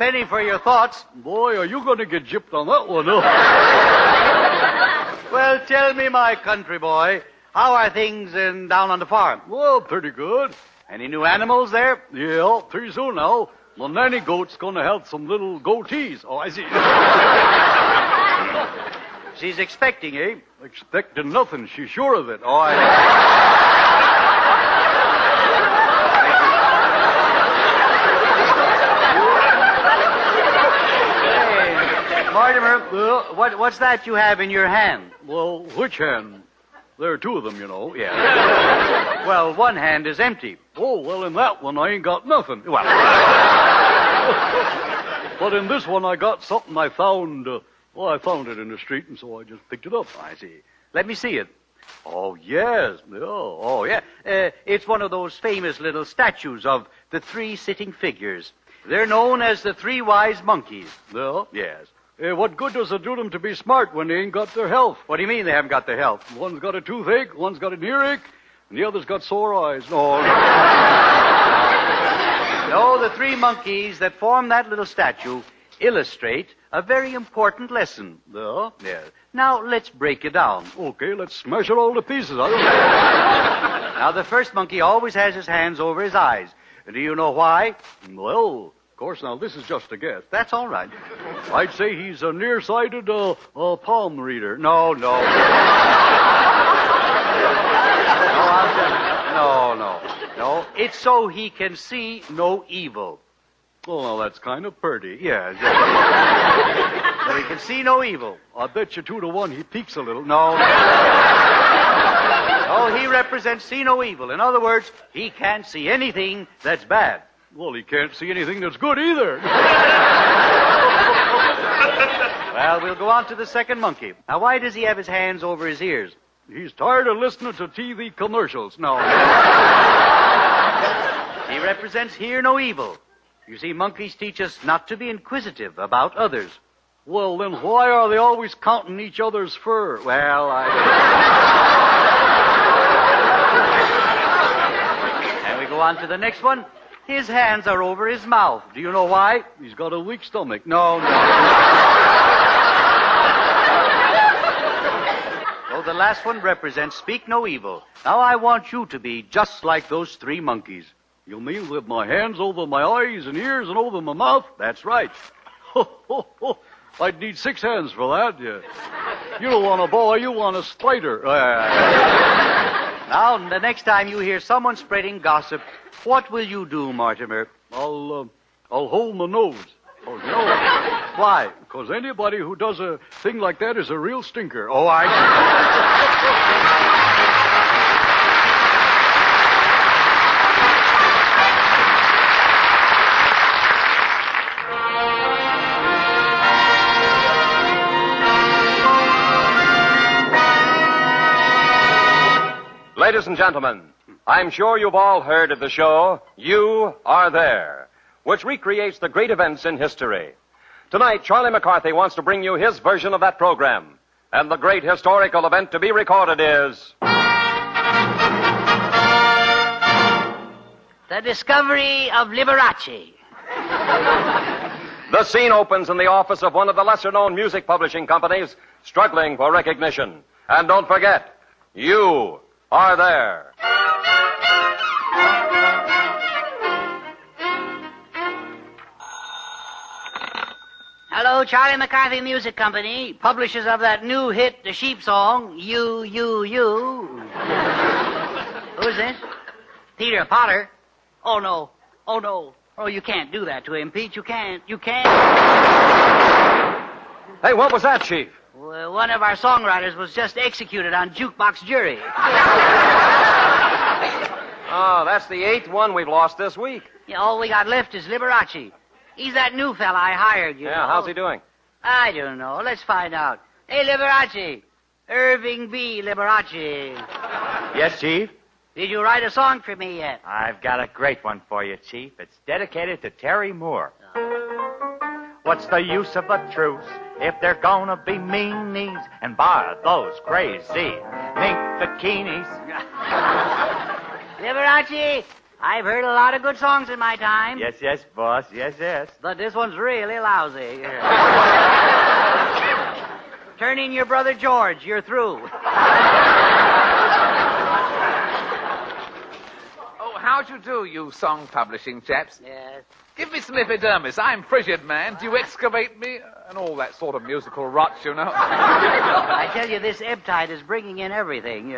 Penny for your thoughts. Boy, are you going to get gypped on that one, huh? Well, tell me, my country boy, how are things in, down on the farm? Well, pretty good. Any new animals there? Yeah, pretty soon now. My nanny goat's going to have some little goatees. Oh, I see. She's expecting, eh? Expecting nothing. She's sure of it. Oh, I... Mortimer, what, what's that you have in your hand? Well, which hand? There are two of them, you know. Yeah. well, one hand is empty. Oh, well, in that one, I ain't got nothing. Well. but in this one, I got something I found. Uh, well, I found it in the street, and so I just picked it up. I see. Let me see it. Oh, yes. Oh, oh yeah. Uh, it's one of those famous little statues of the three sitting figures. They're known as the three wise monkeys. No? Yes. Eh, what good does it do them to be smart when they ain't got their health? What do you mean they haven't got their health? One's got a toothache, one's got an earache, and the other's got sore eyes. No. no, the three monkeys that form that little statue illustrate a very important lesson. Yeah? Yeah. Now, let's break it down. Okay, let's smash it all to pieces. I now, the first monkey always has his hands over his eyes. Do you know why? Well, course, now this is just a guess. That's all right. I'd say he's a nearsighted uh, uh, palm reader. No, no. no, no, no. It's so he can see no evil. Oh, well, that's kind of purty. Yeah. so he can see no evil. I bet you two to one he peeks a little. No. Oh, he represents see no evil. In other words, he can't see anything that's bad. Well, he can't see anything that's good either. well, we'll go on to the second monkey. Now, why does he have his hands over his ears? He's tired of listening to TV commercials. No. he represents hear no evil. You see, monkeys teach us not to be inquisitive about others. Well, then why are they always counting each other's fur? Well, I. and we go on to the next one. His hands are over his mouth. Do you know why? He's got a weak stomach. No, no. so the last one represents speak no evil. Now I want you to be just like those three monkeys. You mean with my hands over my eyes and ears and over my mouth? That's right. I'd need six hands for that. Yeah. You don't want a boy, you want a spider. Now, the next time you hear someone spreading gossip, what will you do, Mortimer? I'll, uh, I'll hold my nose. Oh, no. Why? Because anybody who does a thing like that is a real stinker. Oh, I. Ladies and gentlemen, I'm sure you've all heard of the show, You Are There, which recreates the great events in history. Tonight, Charlie McCarthy wants to bring you his version of that program. And the great historical event to be recorded is. The discovery of Liberace. The scene opens in the office of one of the lesser known music publishing companies struggling for recognition. And don't forget, you are there. Hello, Charlie McCarthy Music Company, publishers of that new hit, the sheep song, You, You, You. Who's this? Peter Potter? Oh, no. Oh, no. Oh, you can't do that to him, Pete. You can't. You can't. Hey, what was that, Chief? Well, one of our songwriters was just executed on jukebox jury. Oh, that's the eighth one we've lost this week. Yeah, all we got left is Liberace. He's that new fella I hired, you Yeah, know. how's he doing? I don't know. Let's find out. Hey, Liberace. Irving B. Liberace. Yes, Chief? Did you write a song for me yet? I've got a great one for you, Chief. It's dedicated to Terry Moore. What's the use of a truce if they're gonna be meanies and bar those crazy mink bikinis? Liberace, I've heard a lot of good songs in my time. Yes, yes, boss. Yes, yes. But this one's really lousy. Turn in your brother George. You're through. Oh, how'd you do, you song publishing chaps? Yes. Give me some epidermis. I'm frigid, man. Do you excavate me? And all that sort of musical rot, you know. I tell you, this ebb tide is bringing in everything.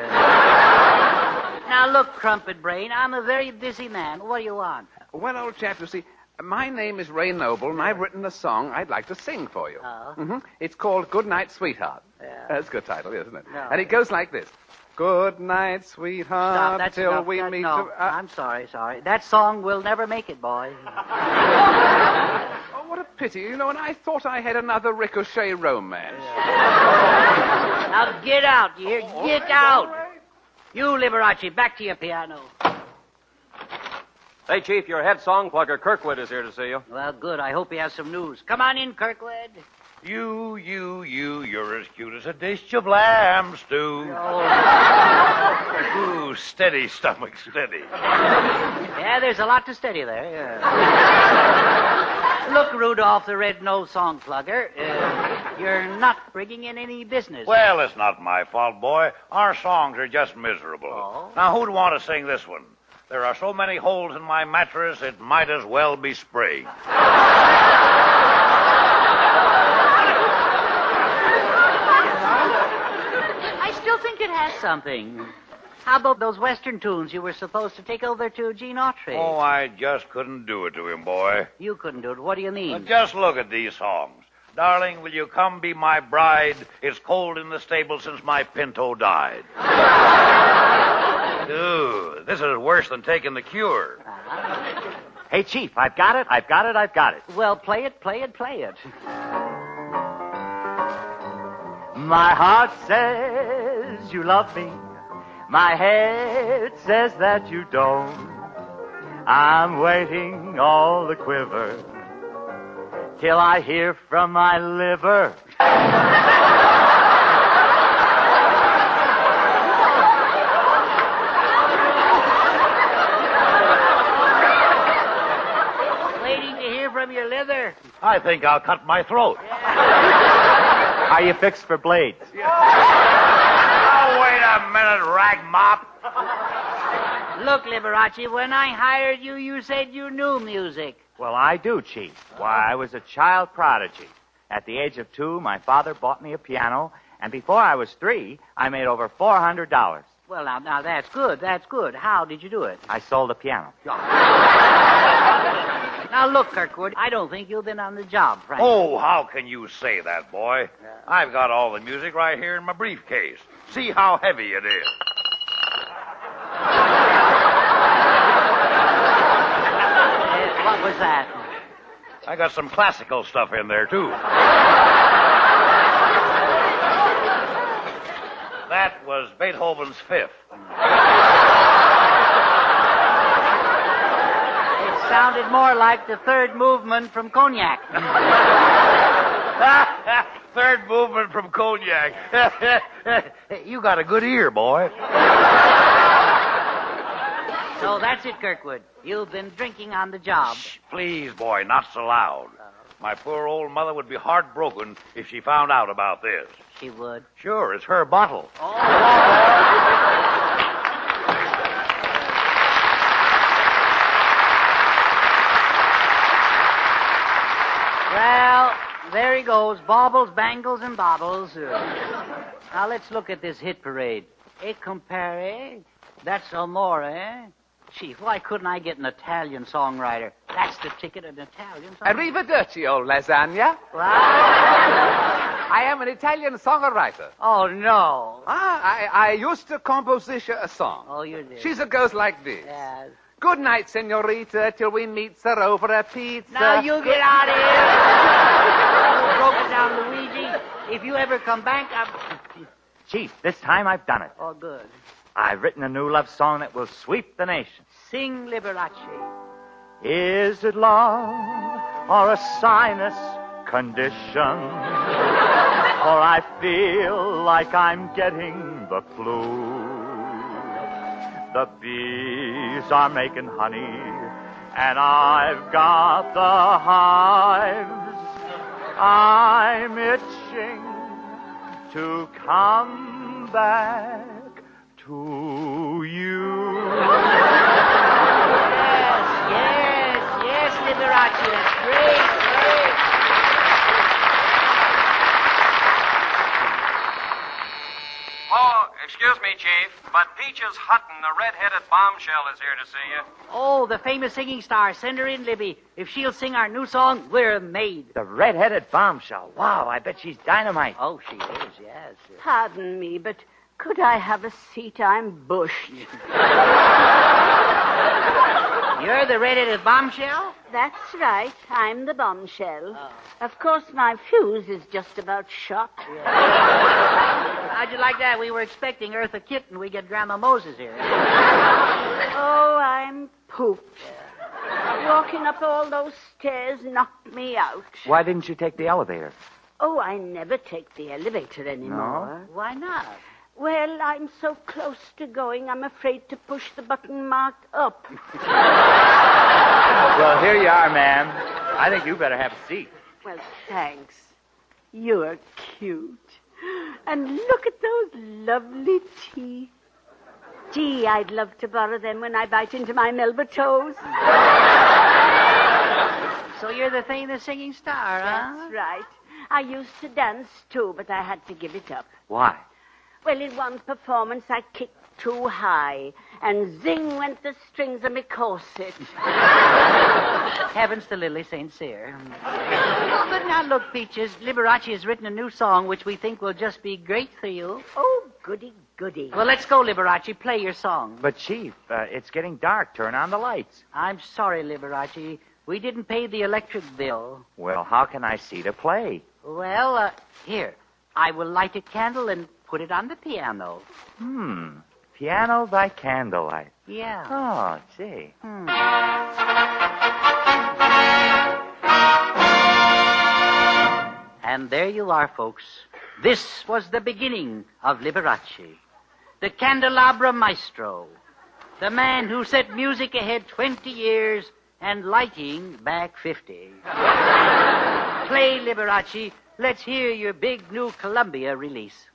Now, look, Crumpet Brain, I'm a very busy man. What do you want? well, old chap, you see, my name is Ray Noble, and I've written a song I'd like to sing for you. Oh. hmm It's called Good Night, Sweetheart. Yeah. That's a good title, isn't it? No. And it goes like this. Good night, sweetheart, Stop, that's till enough. we That- meet. no, to- uh, I'm sorry, sorry. That song will never make it, boy. oh, what a pity. You know, and I thought I had another ricochet romance. Now get out, you hear? Get out. You, Liberace, back to your piano. Hey, Chief, your head song plugger, Kirkwood, is here to see you. Well, good. I hope he has some news. Come on in, Kirkwood. You, you, you, you're as cute as a dish of lamb stew. Ooh, steady, stomach, steady. Yeah, there's a lot to steady there. yeah. Look, Rudolph the Red-Nosed Song Plugger, uh, you're not bringing in any business. Well, it's not my fault, boy. Our songs are just miserable. Now, who'd want to sing this one? There are so many holes in my mattress, it might as well be sprayed. I still think it has something. How about those Western tunes you were supposed to take over to Gene Autry? Oh, I just couldn't do it to him, boy. You couldn't do it. What do you mean? But just look at these songs. Darling, will you come be my bride? It's cold in the stable since my pinto died. Ooh, this is worse than taking the cure. Uh-huh. Hey, Chief, I've got it, I've got it, I've got it. Well, play it, play it, play it. My heart says you love me. My head says that you don't. I'm waiting all the quiver till I hear from my liver. Waiting to hear from your liver. I think I'll cut my throat. Are you fixed for blades? Oh, wait a minute, rag mop. Look, Liberace, when I hired you, you said you knew music. Well, I do, Chief. Why, I was a child prodigy. At the age of two, my father bought me a piano, and before I was three, I made over $400. Well, now, now that's good. That's good. How did you do it? I sold the piano. Now, look, Kirkwood, I don't think you've been on the job, frankly. Oh, how can you say that, boy? I've got all the music right here in my briefcase. See how heavy it is. Uh, what was that? I got some classical stuff in there, too. That was Beethoven's fifth. It sounded more like the third movement from Cognac. Third movement from Cognac. you got a good ear, boy. So that's it, Kirkwood. You've been drinking on the job. Please, boy, not so loud. My poor old mother would be heartbroken if she found out about this. She would. Sure, it's her bottle. Well, there he goes. Baubles, bangles, and bobbles. Now let's look at this hit parade. E compare. That's amore. Eh? Chief, why couldn't I get an Italian songwriter? That's the ticket, an Italian songwriter. Arrivederci, old lasagna. What? I am an Italian songwriter. Oh, no. Ah, I, I used to compose a song. Oh, you did. She goes like this. Yes. Good night, senorita, till we meet sir over a pizza. Now you get out of here. Broken down Luigi. If you ever come back, I'm... Chief, this time I've done it. Oh, good. I've written a new love song that will sweep the nation. Sing Liberace. Is it love or a sinus condition? or I feel like I'm getting the flu. The bees are making honey, and I've got the hives. I'm itching to come back to you. Yes, yes, Liberace. That's great, great. Oh, excuse me, Chief, but Peaches Hutton, the red-headed bombshell, is here to see you. Oh, the famous singing star. Send her in, Libby. If she'll sing our new song, we're made. The red-headed bombshell. Wow, I bet she's dynamite. Oh, she is, yes. Pardon me, but could I have a seat? I'm bushed. You're the red-headed bombshell? That's right. I'm the bombshell. Oh. Of course, my fuse is just about shot. How'd you like that? We were expecting Eartha Kitt, and we get Grandma Moses here. Oh, I'm pooped. Walking up all those stairs knocked me out. Why didn't you take the elevator? Oh, I never take the elevator anymore. No? Why not? Well, I'm so close to going, I'm afraid to push the button marked up. Well, here you are, ma'am. I think you better have a seat. Well, thanks. You're cute. And look at those lovely teeth. Gee, I'd love to borrow them when I bite into my Melba toes. So you're the famous singing star, huh? That's right. I used to dance too, but I had to give it up. Why? Well, in one performance, I kicked too high, and zing went the strings of my corset. Heavens to Lili St. Cyr. but now look, Peaches, Liberace has written a new song which we think will just be great for you. Oh, goody, goody. Well, let's go, Liberace. Play your song. But, Chief, uh, it's getting dark. Turn on the lights. I'm sorry, Liberace. We didn't pay the electric bill. Well, how can I see to play? Well, uh, here. I will light a candle and put it on the piano. Hmm. Piano by candlelight. Yeah. Oh, gee. Hmm. And there you are, folks. This was the beginning of Liberace, the candelabra maestro, the man who set music ahead 20 years and lighting back 50. Play, Liberace. Let's hear your big new Columbia release.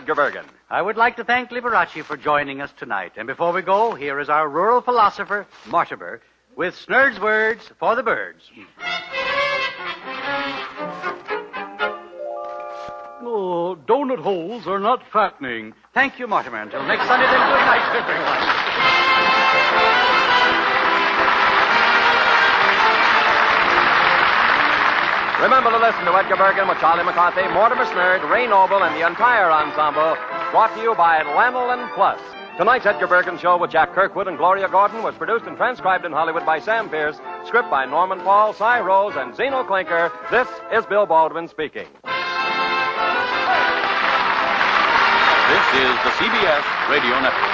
Edgar Bergen. I would like to thank Liberace for joining us tonight. And before we go, here is our rural philosopher, Mortimer, with Snerd's words for the birds. Oh, donut holes are not fattening. Thank you, Mortimer. Until next Sunday, then good night, everyone. Remember to listen to Edgar Bergen with Charlie McCarthy, Mortimer Snerd, Ray Noble, and the entire ensemble, brought to you by Lanolin Plus. Tonight's Edgar Bergen show with Jack Kirkwood and Gloria Gordon was produced and transcribed in Hollywood by Sam Pierce, script by Norman Paul, Cy Rose, and Zeno Klinker. This is Bill Baldwin speaking. This is the CBS Radio Network.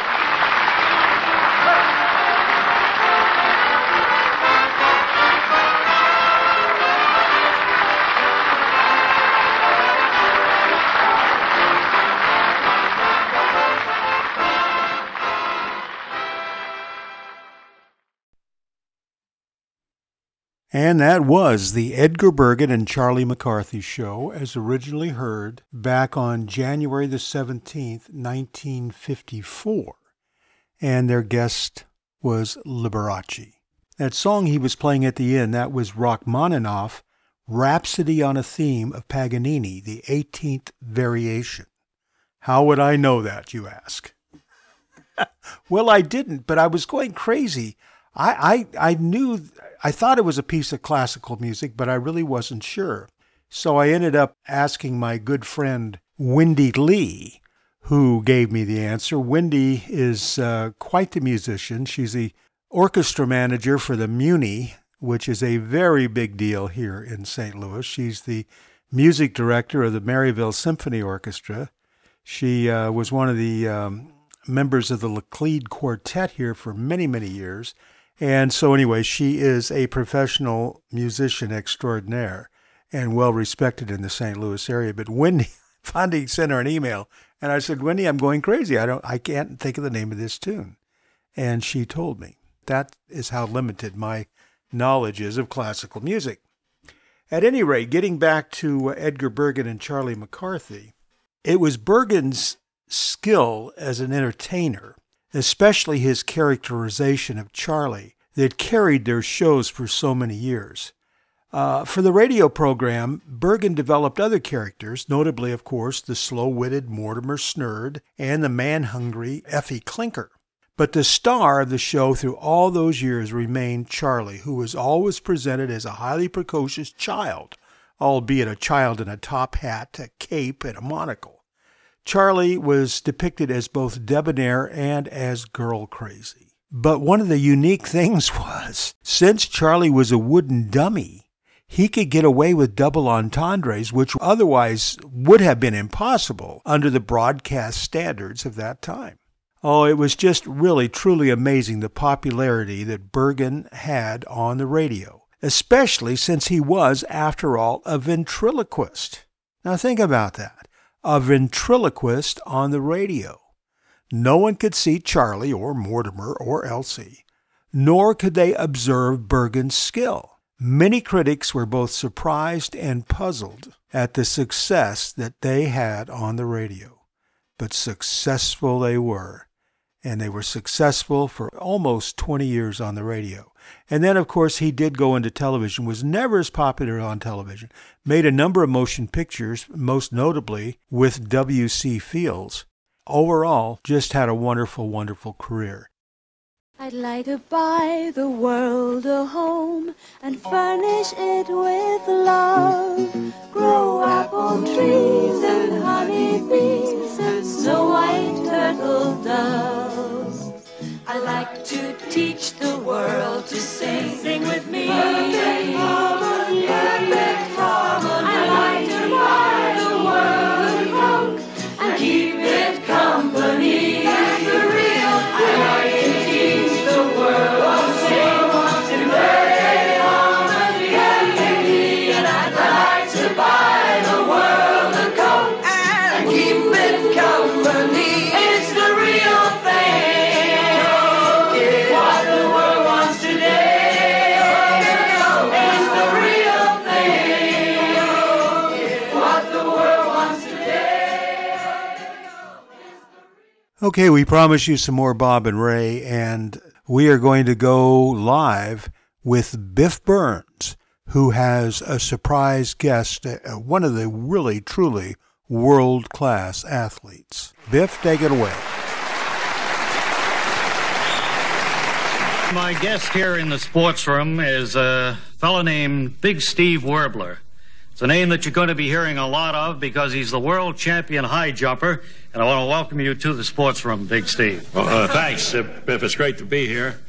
And that was the Edgar Bergen and Charlie McCarthy show as originally heard back on January the 17th, 1954. And their guest was Liberace. That song he was playing at the end, that was Rachmaninoff, Rhapsody on a Theme of Paganini, the 18th variation. How would I know that, you ask? well, I didn't, but I was going crazy. I, I, I knew, I thought it was a piece of classical music, but I really wasn't sure. So I ended up asking my good friend Wendy Lee, who gave me the answer. Wendy is uh, quite the musician. She's the orchestra manager for the Muni, which is a very big deal here in St. Louis. She's the music director of the Maryville Symphony Orchestra. She uh, was one of the um, members of the Laclede Quartet here for many, many years. And so, anyway, she is a professional musician extraordinaire and well respected in the St. Louis area. But Wendy finally sent her an email, and I said, Wendy, I'm going crazy. I don't, I can't think of the name of this tune. And she told me. That is how limited my knowledge is of classical music. At any rate, getting back to Edgar Bergen and Charlie McCarthy, it was Bergen's skill as an entertainer, especially his characterization of Charlie, that carried their shows for so many years. Uh, for the radio program, Bergen developed other characters, notably, of course, the slow witted Mortimer Snerd and the man hungry Effie Klinker. But the star of the show through all those years remained Charlie, who was always presented as a highly precocious child, albeit a child in a top hat, a cape, and a monocle. Charlie was depicted as both debonair and as girl crazy. But one of the unique things was, since Charlie was a wooden dummy, he could get away with double entendres, which otherwise would have been impossible under the broadcast standards of that time. Oh, it was just really, truly amazing the popularity that Bergen had on the radio, especially since he was, after all, a ventriloquist. Now think about that a ventriloquist on the radio. No one could see Charlie or Mortimer or Elsie, nor could they observe Bergen's skill. Many critics were both surprised and puzzled at the success that they had on the radio. But successful they were, and they were successful for almost 20 years on the radio. And then, of course, he did go into television, was never as popular on television, made a number of motion pictures, most notably with W.C. Fields. Overall, just had a wonderful, wonderful career. I'd like to buy the world a home and furnish it with love. Grow apple trees and honey bees and snow white turtle doves. I like to teach the world to sing. Sing with me. Perfect harmony. Perfect harmony. Okay, we promise you some more Bob and Ray, and we are going to go live with Biff Burns, who has a surprise guest, uh, one of the really, truly world class athletes. Biff, take it away. My guest here in the sports room is a fellow named Big Steve Werbler. It's a name that you're going to be hearing a lot of because he's the world champion high jumper, and I want to welcome you to the sports room, Big Steve. Well, uh, thanks, uh, Biff. It's great to be here.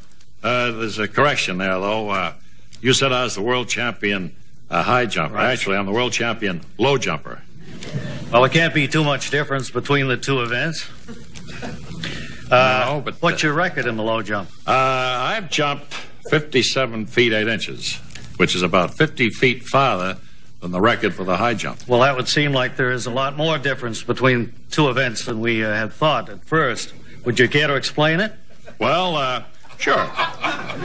Uh, there's a correction there, though. Uh, you said I was the world champion uh, high jumper. Right. Actually, I'm the world champion low jumper. Well, there can't be too much difference between the two events. Uh, no, but what's your record in the low jump? Uh, I've jumped 57 feet 8 inches, which is about 50 feet farther than the record for the high jump. Well, that would seem like there is a lot more difference between two events than we uh, had thought at first. Would you care to explain it? Well, uh, sure.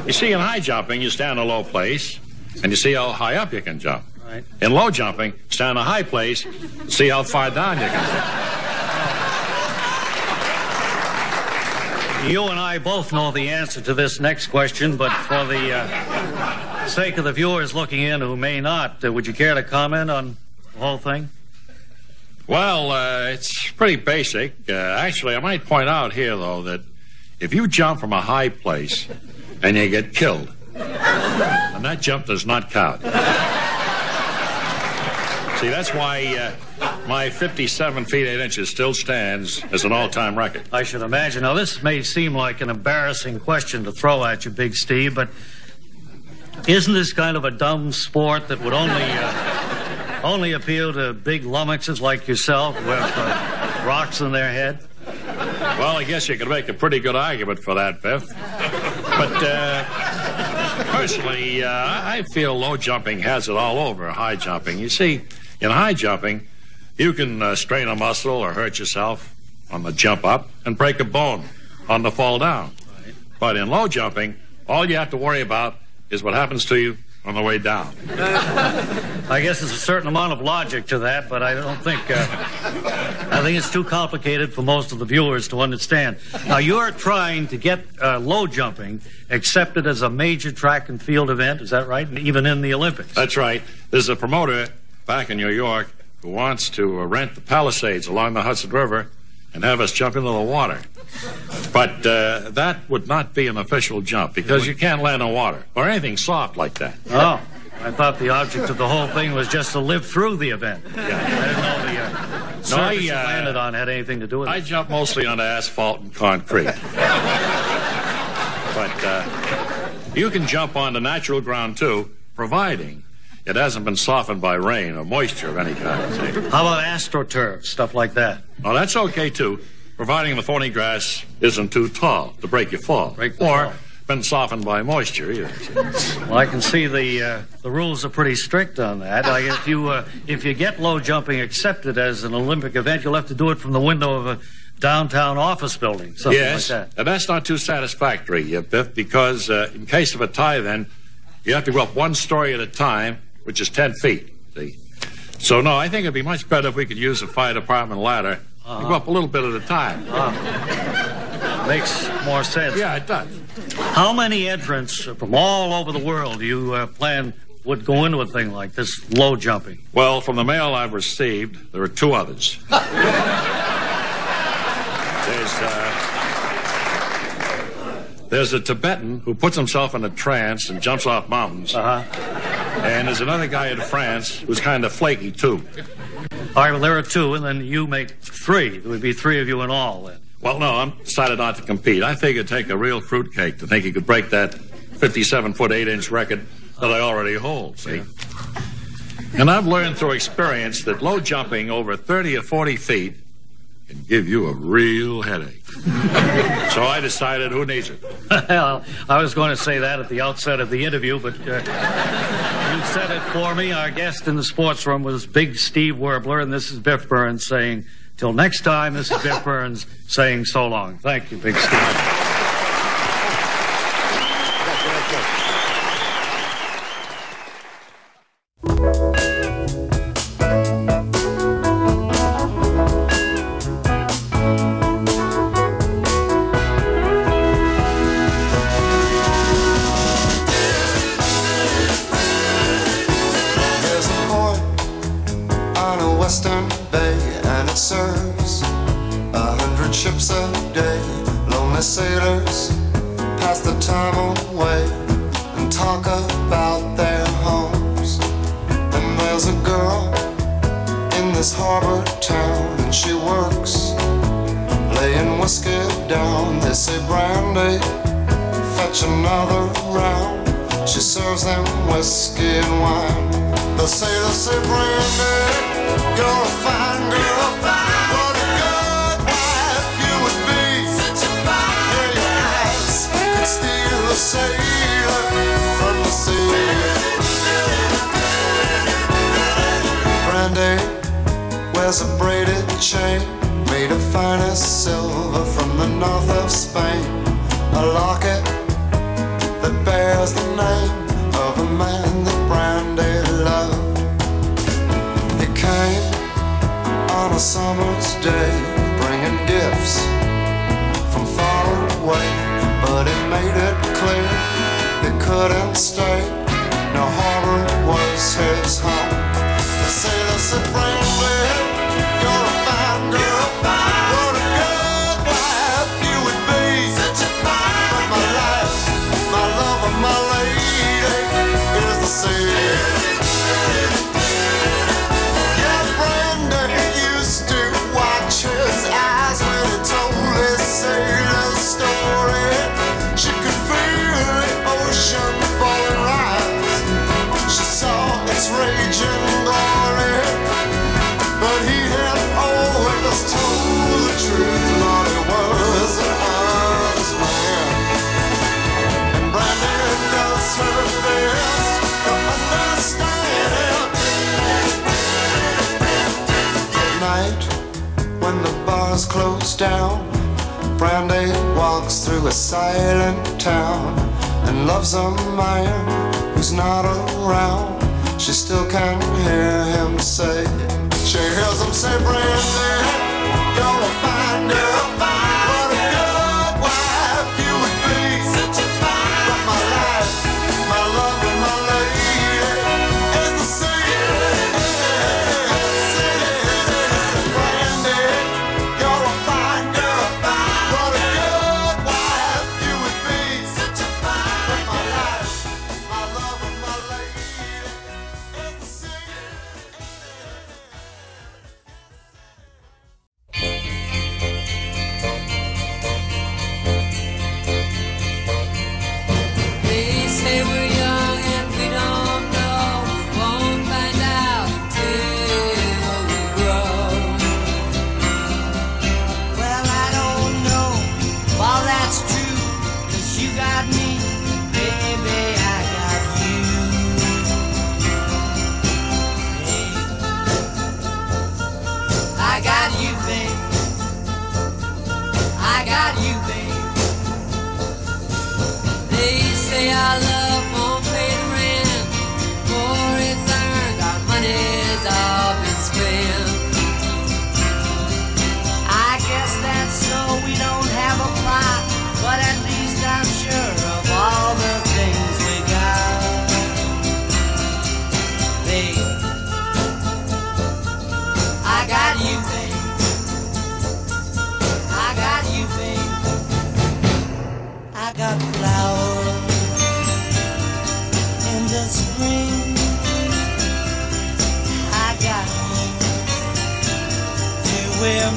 You see, in high jumping, you stand in a low place, and you see how high up you can jump. Right. In low jumping, stand in a high place, see how far down you can jump. You and I both know the answer to this next question, but for the uh, sake of the viewers looking in who may not, uh, would you care to comment on the whole thing? Well, uh, it's pretty basic. Uh, actually, I might point out here, though, that if you jump from a high place and you get killed, and that jump does not count. See, that's why uh, my 57 feet 8 inches still stands as an all time record. I should imagine. Now, this may seem like an embarrassing question to throw at you, Big Steve, but isn't this kind of a dumb sport that would only uh, only appeal to big lummoxes like yourself with uh, rocks in their head? Well, I guess you could make a pretty good argument for that, Biff. But uh, personally, uh, I feel low jumping has it all over high jumping. You see, in high jumping, you can uh, strain a muscle or hurt yourself on the jump up and break a bone on the fall down. But in low jumping, all you have to worry about is what happens to you on the way down. I guess there's a certain amount of logic to that, but I don't think uh, I think it's too complicated for most of the viewers to understand. Now you're trying to get uh, low jumping accepted as a major track and field event, is that right? Even in the Olympics. That's right. There's a promoter back in New York who wants to uh, rent the Palisades along the Hudson River and have us jump into the water. But uh, that would not be an official jump because you can't land on water or anything soft like that. Oh, I thought the object of the whole thing was just to live through the event. Yeah. I didn't know the uh, surface I, you uh, landed on had anything to do with I it. jump mostly onto asphalt and concrete. but uh, you can jump onto natural ground too, providing it hasn't been softened by rain or moisture of any kind. How about astroturf, stuff like that? Oh, that's okay too, providing the thorny grass isn't too tall to break your fall, Break or been softened by moisture either. Well, I can see the uh, the rules are pretty strict on that. Like if you uh, if you get low jumping accepted as an Olympic event, you'll have to do it from the window of a downtown office building, something yes, like that. and that's not too satisfactory, Biff, because uh, in case of a tie, then you have to go up one story at a time, which is ten feet. See, so no, I think it'd be much better if we could use a fire department ladder and go up a little bit at a time. Makes more sense. Yeah, it does. How many entrants from all over the world do you uh, plan would go into a thing like this low jumping? Well, from the mail I've received, there are two others. There's uh, there's a Tibetan who puts himself in a trance and jumps off mountains. Uh-huh. And there's another guy in France who's kind of flaky too. All right, well there are two, and then you make three. There would be three of you in all. Then. Well, no, I'm decided not to compete. I think it'd take a real fruitcake to think he could break that 57 foot 8 inch record that I already hold, see? And I've learned through experience that low jumping over 30 or 40 feet can give you a real headache. so I decided who needs it? well, I was going to say that at the outset of the interview, but uh, you said it for me. Our guest in the sports room was Big Steve Werbler, and this is Biff Burns saying, till next time, this is Biff Burns saying so long. Thank you, Big Steve.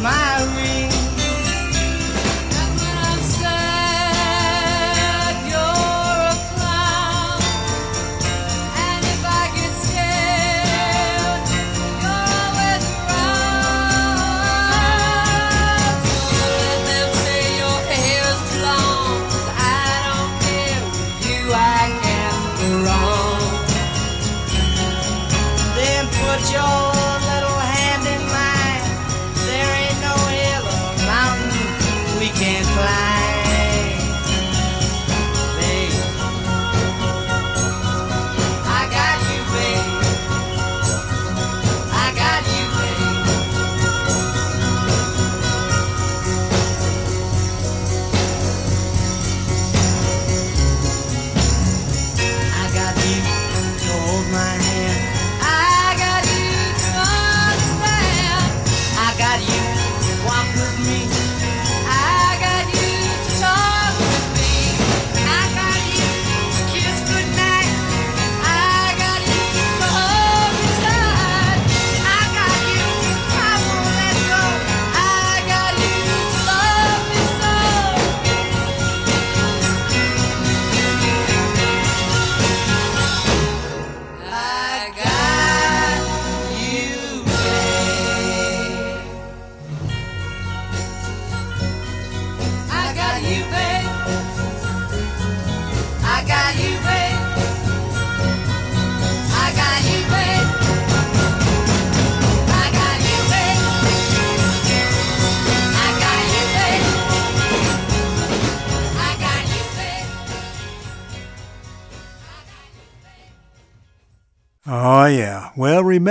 My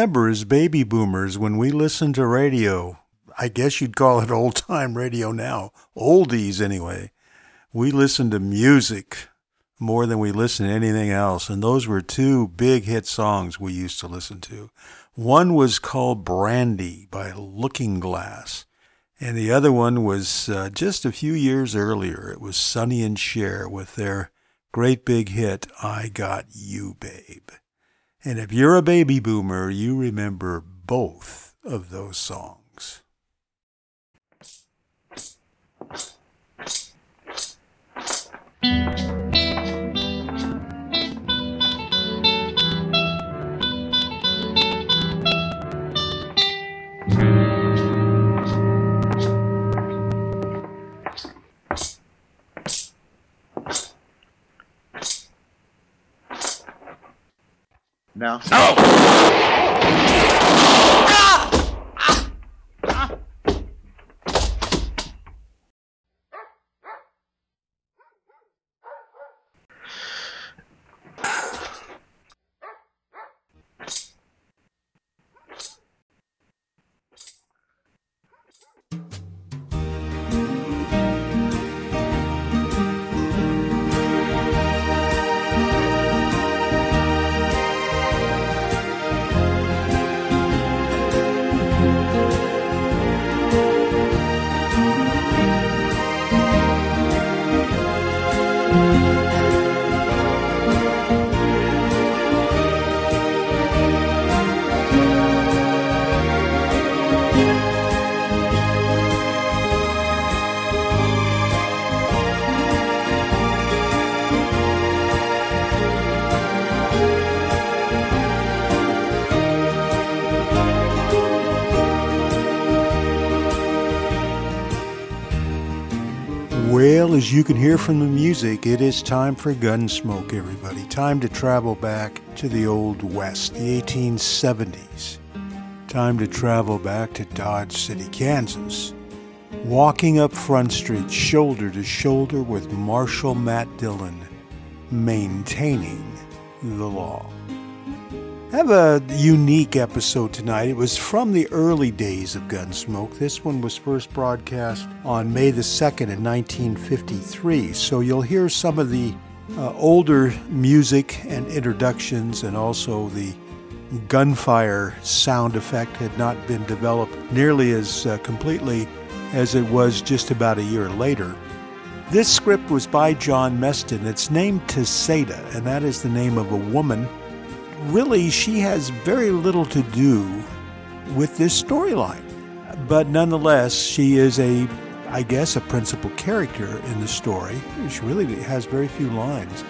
remember, as baby boomers, when we listened to radio, I guess you'd call it old time radio now, oldies anyway, we listened to music more than we listened to anything else. And those were two big hit songs we used to listen to. One was called Brandy by Looking Glass. And the other one was uh, just a few years earlier. It was Sonny and Cher with their great big hit, I Got You, Babe. And if you're a baby boomer, you remember both of those songs. Now. Well, oh! As you can hear from the music, it is time for Gunsmoke, everybody. Time to travel back to the Old West, the 1870s. Time to travel back to Dodge City, Kansas. Walking up Front Street shoulder to shoulder with Marshal Matt Dillon, maintaining the law. I have a unique episode tonight. It was from the early days of Gunsmoke. This one was first broadcast on May the 2nd in 1953. So you'll hear some of the uh, older music and introductions, and also the gunfire sound effect had not been developed nearly as uh, completely as it was just about a year later. This script was by John Meston. It's named Tacetta, and that is the name of a woman really, she has very little to do with this storyline. But nonetheless, she is a, I guess, a principal character in the story. She really has very few lines.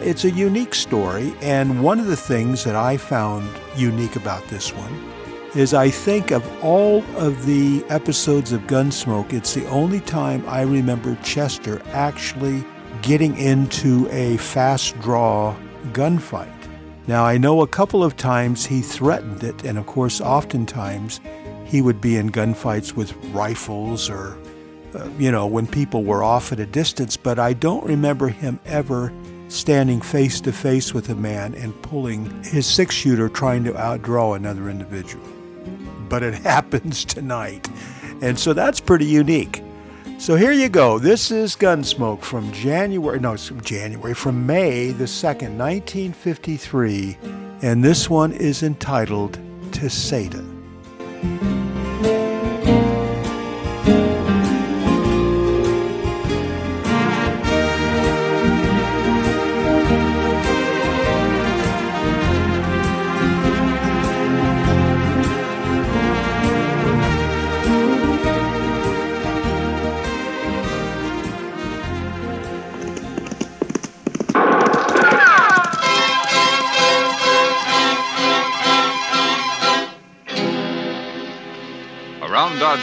It's a unique story, and one of the things that I found unique about this one is I think of all of the episodes of Gunsmoke, it's the only time I remember Chester actually getting into a fast draw gunfight. Now, I know a couple of times he threatened it, and of course, oftentimes he would be in gunfights with rifles or, uh, you know, when people were off at a distance, but I don't remember him ever standing face to face with a man and pulling his six shooter trying to outdraw another individual. But it happens tonight. And so that's pretty unique. So here you go. This is Gunsmoke from January, no, it's from January, from May the 2nd, 1953. And this one is entitled Tacetta. Around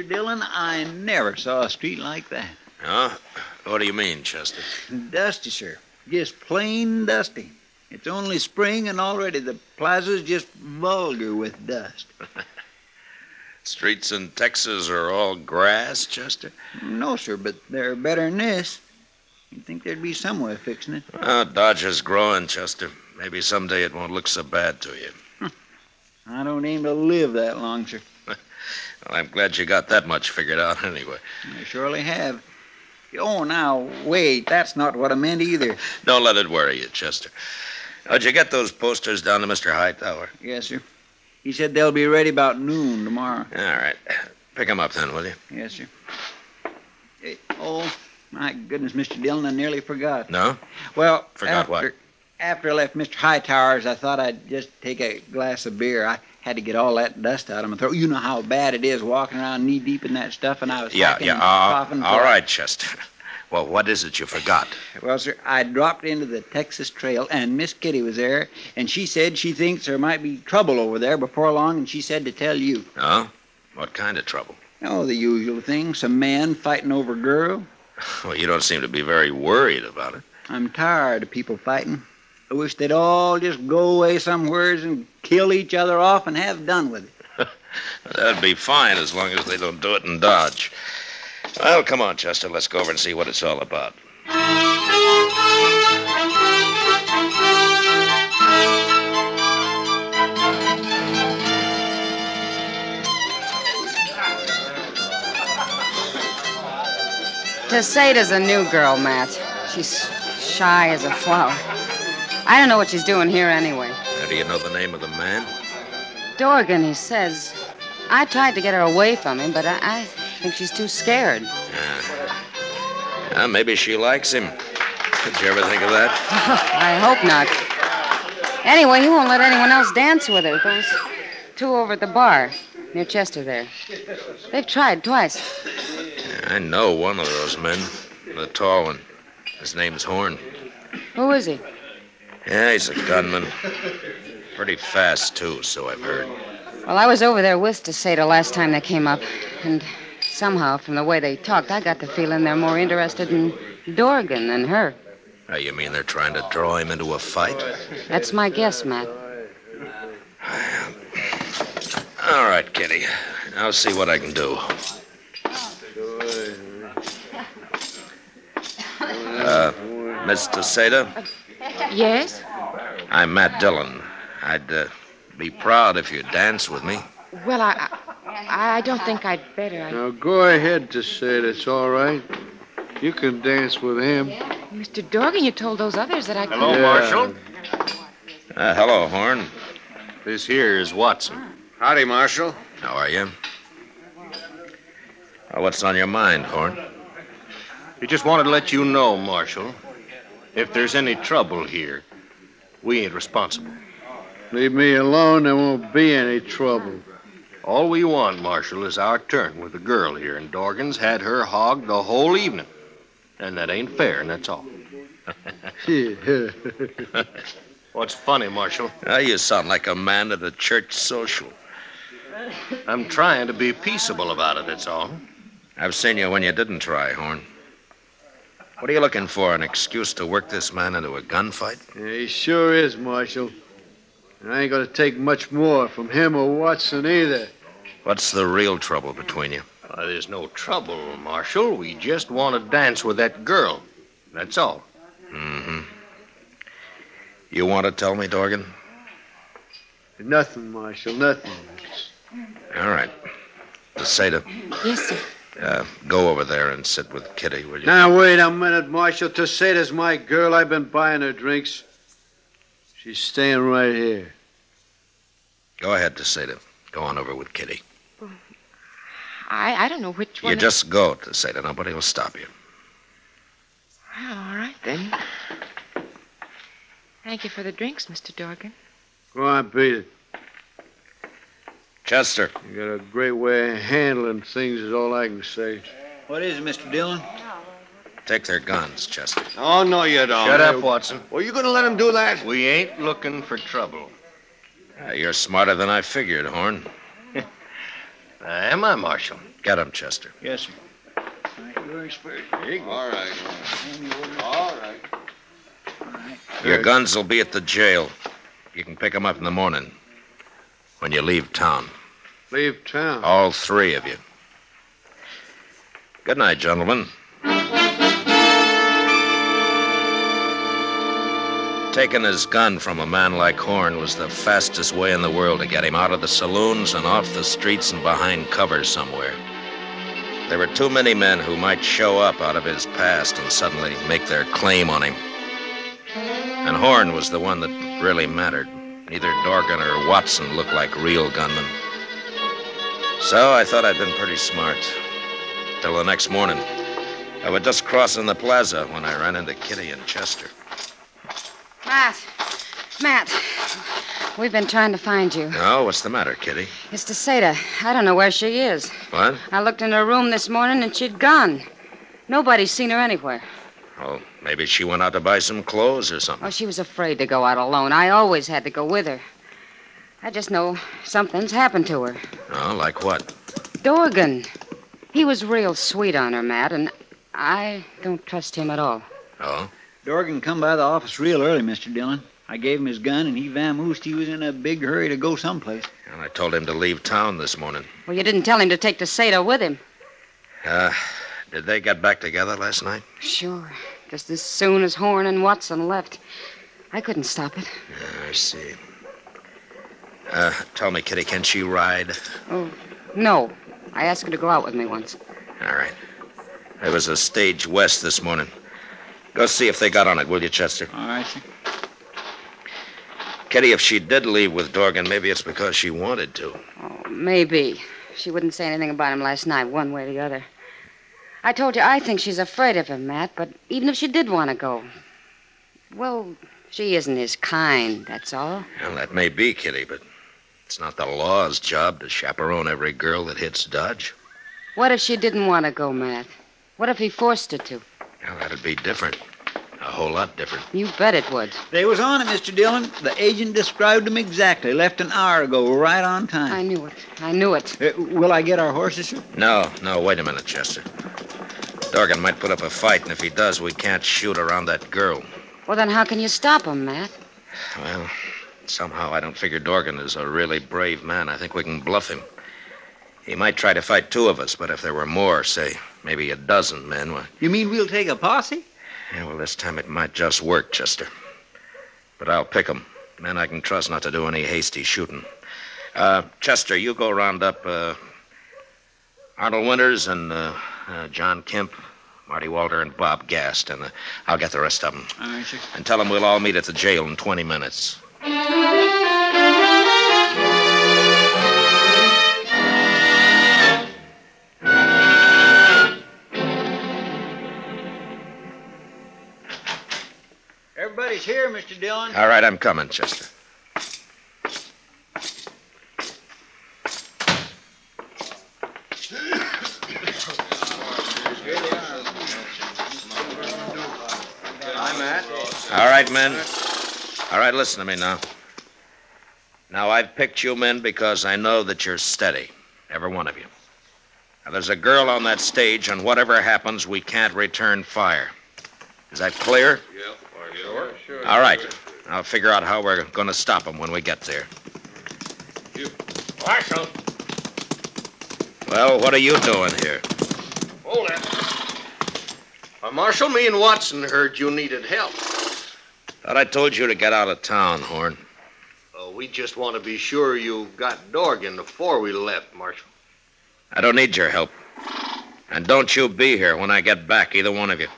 Mr. Dillon, I never saw a street like that. Huh? What do you mean, Chester? Dusty, sir. Just plain dusty. It's only spring, and already the plaza's just vulgar with dust. Streets in Texas are all grass, Chester? No, sir, but they're better than this. You'd think there'd be some way of fixing it. Well, Dodge is growing, Chester. Maybe someday it won't look so bad to you. I don't aim to live that long, sir. Well, I'm glad you got that much figured out anyway. I surely have. Oh, now, wait. That's not what I meant either. Don't let it worry you, Chester. How'd you get those posters down to Mr. Hightower? Yes, sir. He said they'll be ready about noon tomorrow. All right. Pick 'em up then, will you? Yes, sir. Hey, oh, my goodness, Mr. Dillon, I nearly forgot. No? Well, Forgot after, what? After I left Mr. Hightower's, I thought I'd just take a glass of beer. I had to get all that dust out of my throat. You know how bad it is walking around knee deep in that stuff, and I was Yeah, yeah. Uh, coughing. all for- Chester. Well, what is it you forgot? Well, sir, I dropped into the Texas Trail, and Miss Kitty was there, and she said she thinks there might be trouble over there before long, and she said to tell you. Huh? What kind of trouble? Oh, the usual thing. Some man fighting over a girl. Well, you don't seem to be very worried about it. I'm tired of people fighting. I wish they'd all just go away somewheres and kill each other off and have done with it. That'd be fine as long as they don't do it in Dodge. Well, come on, Chester. Let's go over and see what it's all about. Tacetta's a new girl, Matt. She's shy as a flower. I don't know what she's doing here anyway. How do you know the name of the man? Dorgan, he says. I tried to get her away from him, but I, I think she's too scared. Uh, maybe she likes him. Did you ever think of that? I hope not. Anyway, he won't let anyone else dance with her. Those two over at the bar near Chester there. They've tried twice. I know one of those men. The tall one. His name's Horn. Who is he? Yeah, he's a gunman. Pretty fast, too, so I've heard. Well, I was over there with Tacetta last time they came up, and somehow, from the way they talked, I got the feeling they're more interested in Dorgan than her. Oh, you mean they're trying to draw him into a fight? That's my guess, Matt. All right, Kitty. I'll see what I can do. Uh, Mr. Seda, Yes? I'm Matt Dillon. I'd uh, be proud if you'd dance with me. Well, I, I, I don't think I'd better. I, Now go ahead to say it. It's all right. You can dance with him. Mr. Dorgan, you told those others that I could. Hello, Marshal. Uh, hello, Horn. This here is Watson. Howdy, Marshal. How are you? Uh, what's on your mind, Horn? We just wanted to let you know, Marshal, if there's any trouble here, we ain't responsible. Leave me alone, there won't be any trouble. All we want, Marshal, is our turn with the girl here, and Dorgan's had her hogged the whole evening. And that ain't fair, and that's all. What's funny, Marshal? Uh, you sound like a man at a church social. I'm trying to be peaceable about it, that's all. I've seen you when you didn't try, Horn. What are you looking for? An excuse to work this man into a gunfight? Yeah, he sure is, Marshal. And I ain't gonna take much more from him or Watson either. What's the real trouble between you? Uh, there's no trouble, Marshal. We just want to dance with that girl. That's all. Mm-hmm. You want to tell me, Dorgan? Nothing, Marshal, nothing. All right. Seda, Yes, sir. Uh, go over there and sit with Kitty, will you? Now, wait a minute, Marshal. Tacetta's my girl. I've been buying her drinks. She's staying right here. Go ahead, Tacetta. Go on over with Kitty. I, I don't know which one. You just go, Toseta. Nobody will stop you. Well, all right, then. Thank you for the drinks, Mr. Dorgan. Go on, beat it. Chester. You got a great way of handling things, is all I can say. What is it, Mr. Dillon? Take their guns, Chester. Oh, no, you don't. Shut up, Watson. Well, you gonna let him do that? We ain't looking for trouble. you're smarter than I figured, Horn. uh, am I, Marshal? Get him, Chester. Yes, sir. You're expert. All right. All right. Your guns will be at the jail. You can pick them up in the morning when you leave town. Leave town. All three of you. Good night, gentlemen. Taking his gun from a man like Horn was the fastest way in the world to get him out of the saloons and off the streets and behind cover somewhere. There were too many men who might show up out of his past and suddenly make their claim on him. And Horn was the one that really mattered. Neither Dorgan or Watson looked like real gunmen. So I thought I'd been pretty smart. Till the next morning. I was just crossing the plaza when I ran into Kitty and Chester. Matt. Matt. We've been trying to find you. Oh, what's the matter, Kitty? It's Tacetta. I don't know where she is. What? I looked in her room this morning and she'd gone. Nobody's seen her anywhere. Oh, maybe she went out to buy some clothes or something. Oh, she was afraid to go out alone. I always had to go with her. I just know something's happened to her. Oh, like what? Dorgan. He was real sweet on her, Matt, and I don't trust him at all. Oh? Dorgan come by the office real early, Mr. Dillon. I gave him his gun, and he vamoosed he was in a big hurry to go someplace. And I told him to leave town this morning. Well, you didn't tell him to take the Tacetta with him. Uh, did they get back together last night? Sure. Just as soon as Horn and Watson left. I couldn't stop it. I see. Uh, tell me, Kitty, can she ride? Oh, no. I asked her to go out with me once. All right. There was a stage west this morning. Go see if they got on it, will you, Chester? All right, sir. Kitty, if she did leave with Dorgan, maybe it's because she wanted to. Oh, maybe. She wouldn't say anything about him last night, one way or the other. I told you I think she's afraid of him, Matt, but even if she did want to go, well, she isn't his kind, that's all. Well, that may be, Kitty, but it's not the law's job to chaperone every girl that hits Dodge. What if she didn't want to go, Matt? What if he forced her to? Well, that'd be different. A whole lot different. You bet it would. They was on it, Mr. Dillon. The agent described them exactly. Left an hour ago, right on time. I knew it. I knew it. Uh, will I get our horses, sir? No, no, wait a minute, Chester. Dorgan might put up a fight, and if he does, we can't shoot around that girl. Well, then how can you stop him, Matt? Well, somehow I don't figure Dorgan is a really brave man. I think we can bluff him. He might try to fight two of us, but if there were more, say, maybe a dozen men, well, You mean we'll take a posse? yeah, well, this time it might just work, Chester. But I'll pick 'em. Men I can trust not to do any hasty shooting. Uh, Chester, you go round up uh, Arnold Winters and uh, uh, John Kemp, Marty Walter, and Bob Gast, and uh, I'll get the rest of 'em. All right, sir. And tell 'em we'll all meet at the jail in 20 minutes. Everybody's here, Mr. Dillon. All right, I'm coming, Chester. All right, men. All right, listen to me now. Now, I've picked you men because I know that you're steady, every one of you. Now, there's a girl on that stage, and whatever happens, we can't return fire. Is that clear? Yep. Sure, sure. All right. I'll figure out how we're going to stop them when we get there. You. Marshal. Well, what are you doing here? Hold it. Marshal, me and Watson heard you needed help. Thought I told you to get out of town, Horn. Oh, we just want to be sure you got Dorgan before we left, Marshal. I don't need your help. And don't you be here when I get back, either one of you.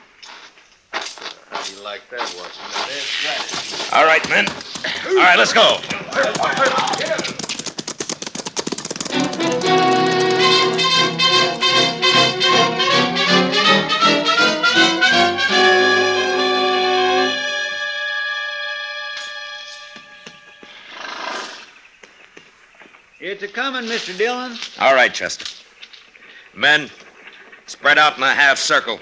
You like that, Watson? All right, men. All right, let's go. It's a coming, Mr. Dillon. All right, Chester. Men, spread out in a half circle.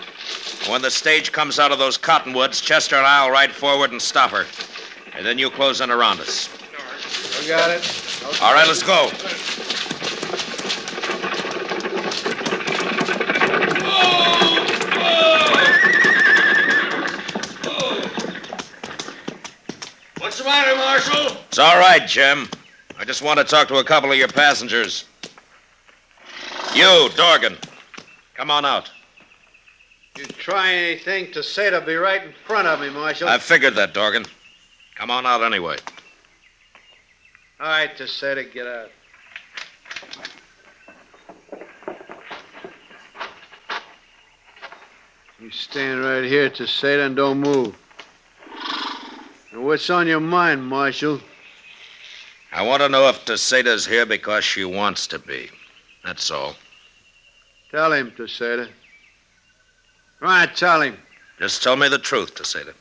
When the stage comes out of those cottonwoods, Chester and I'll ride forward and stop her. And then you close in around us. We got it. All right, let's go. What's the matter, Marshal? It's all right, Jim. I just want to talk to a couple of your passengers. You, Dorgan. Come on out. You try anything Tacetta be right in front of me, Marshal. I figured that, Dorgan. Come on out anyway. All right, Tacetta get out. You stand right here, Tacetta, and don't move. Now, what's on your mind, Marshal? I want to know if Tacetta's here because she wants to be. That's all. Tell him, Tacetta. Right, tell him. Just tell me the truth, Tacetta.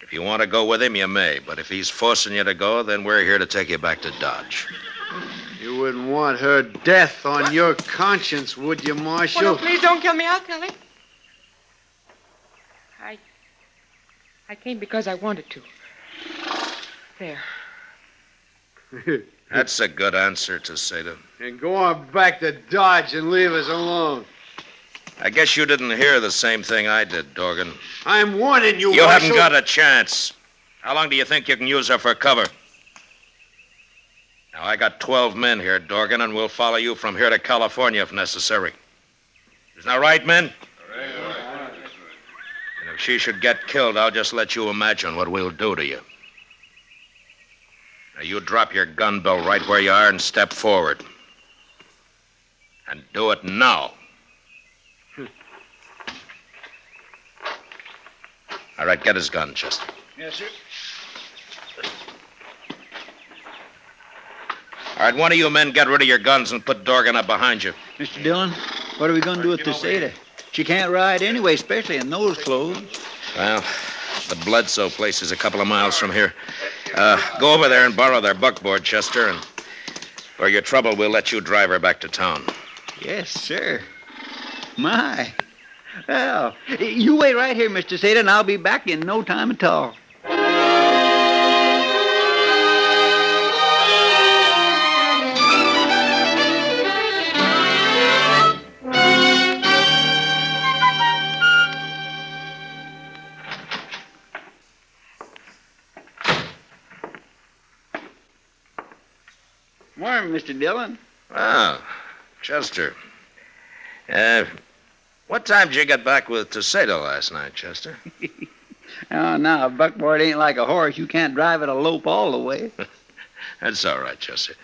If you want to go with him, you may. But if he's forcing you to go, then we're here to take you back to Dodge. You wouldn't want her death on your conscience, would you, Oh, Marshal? no, please don't kill me. I'll tell him. I. I came because I wanted to. There. That's a good answer, Tacetta. and go on back to Dodge and leave us alone. I guess you didn't hear the same thing I did, Dorgan. I'm warning you, You Marshal. haven't got a chance. How long do you think you can use her for cover? Now, I got 12 men here, Dorgan, and we'll follow you from here to California if necessary. Isn't that right, men? And if she should get killed, I'll just let you imagine what we'll do to you. Now, you drop your gun belt right where you are and step forward. And do it now. All right, get his gun, Chester. Yes, sir. All right, one of you men get rid of your guns and put Dorgan up behind you. Mr. Dillon, what are we going to do with Tacetta? She can't ride anyway, especially in those clothes. Well, the Bledsoe place is a couple of miles from here. Uh, go over there and borrow their buckboard, Chester, and for your trouble, we'll let you drive her back to town. Yes, sir. My. Well, you wait right here, Mr. Seda, and I'll be back in no time at all. Morning, Mr. Dillon. Oh, Chester. Uh, what time did you get back with Tacetta last night, Chester? Oh, now, a buckboard ain't like a horse. You can't drive it a lope all the way. That's all right, Chester.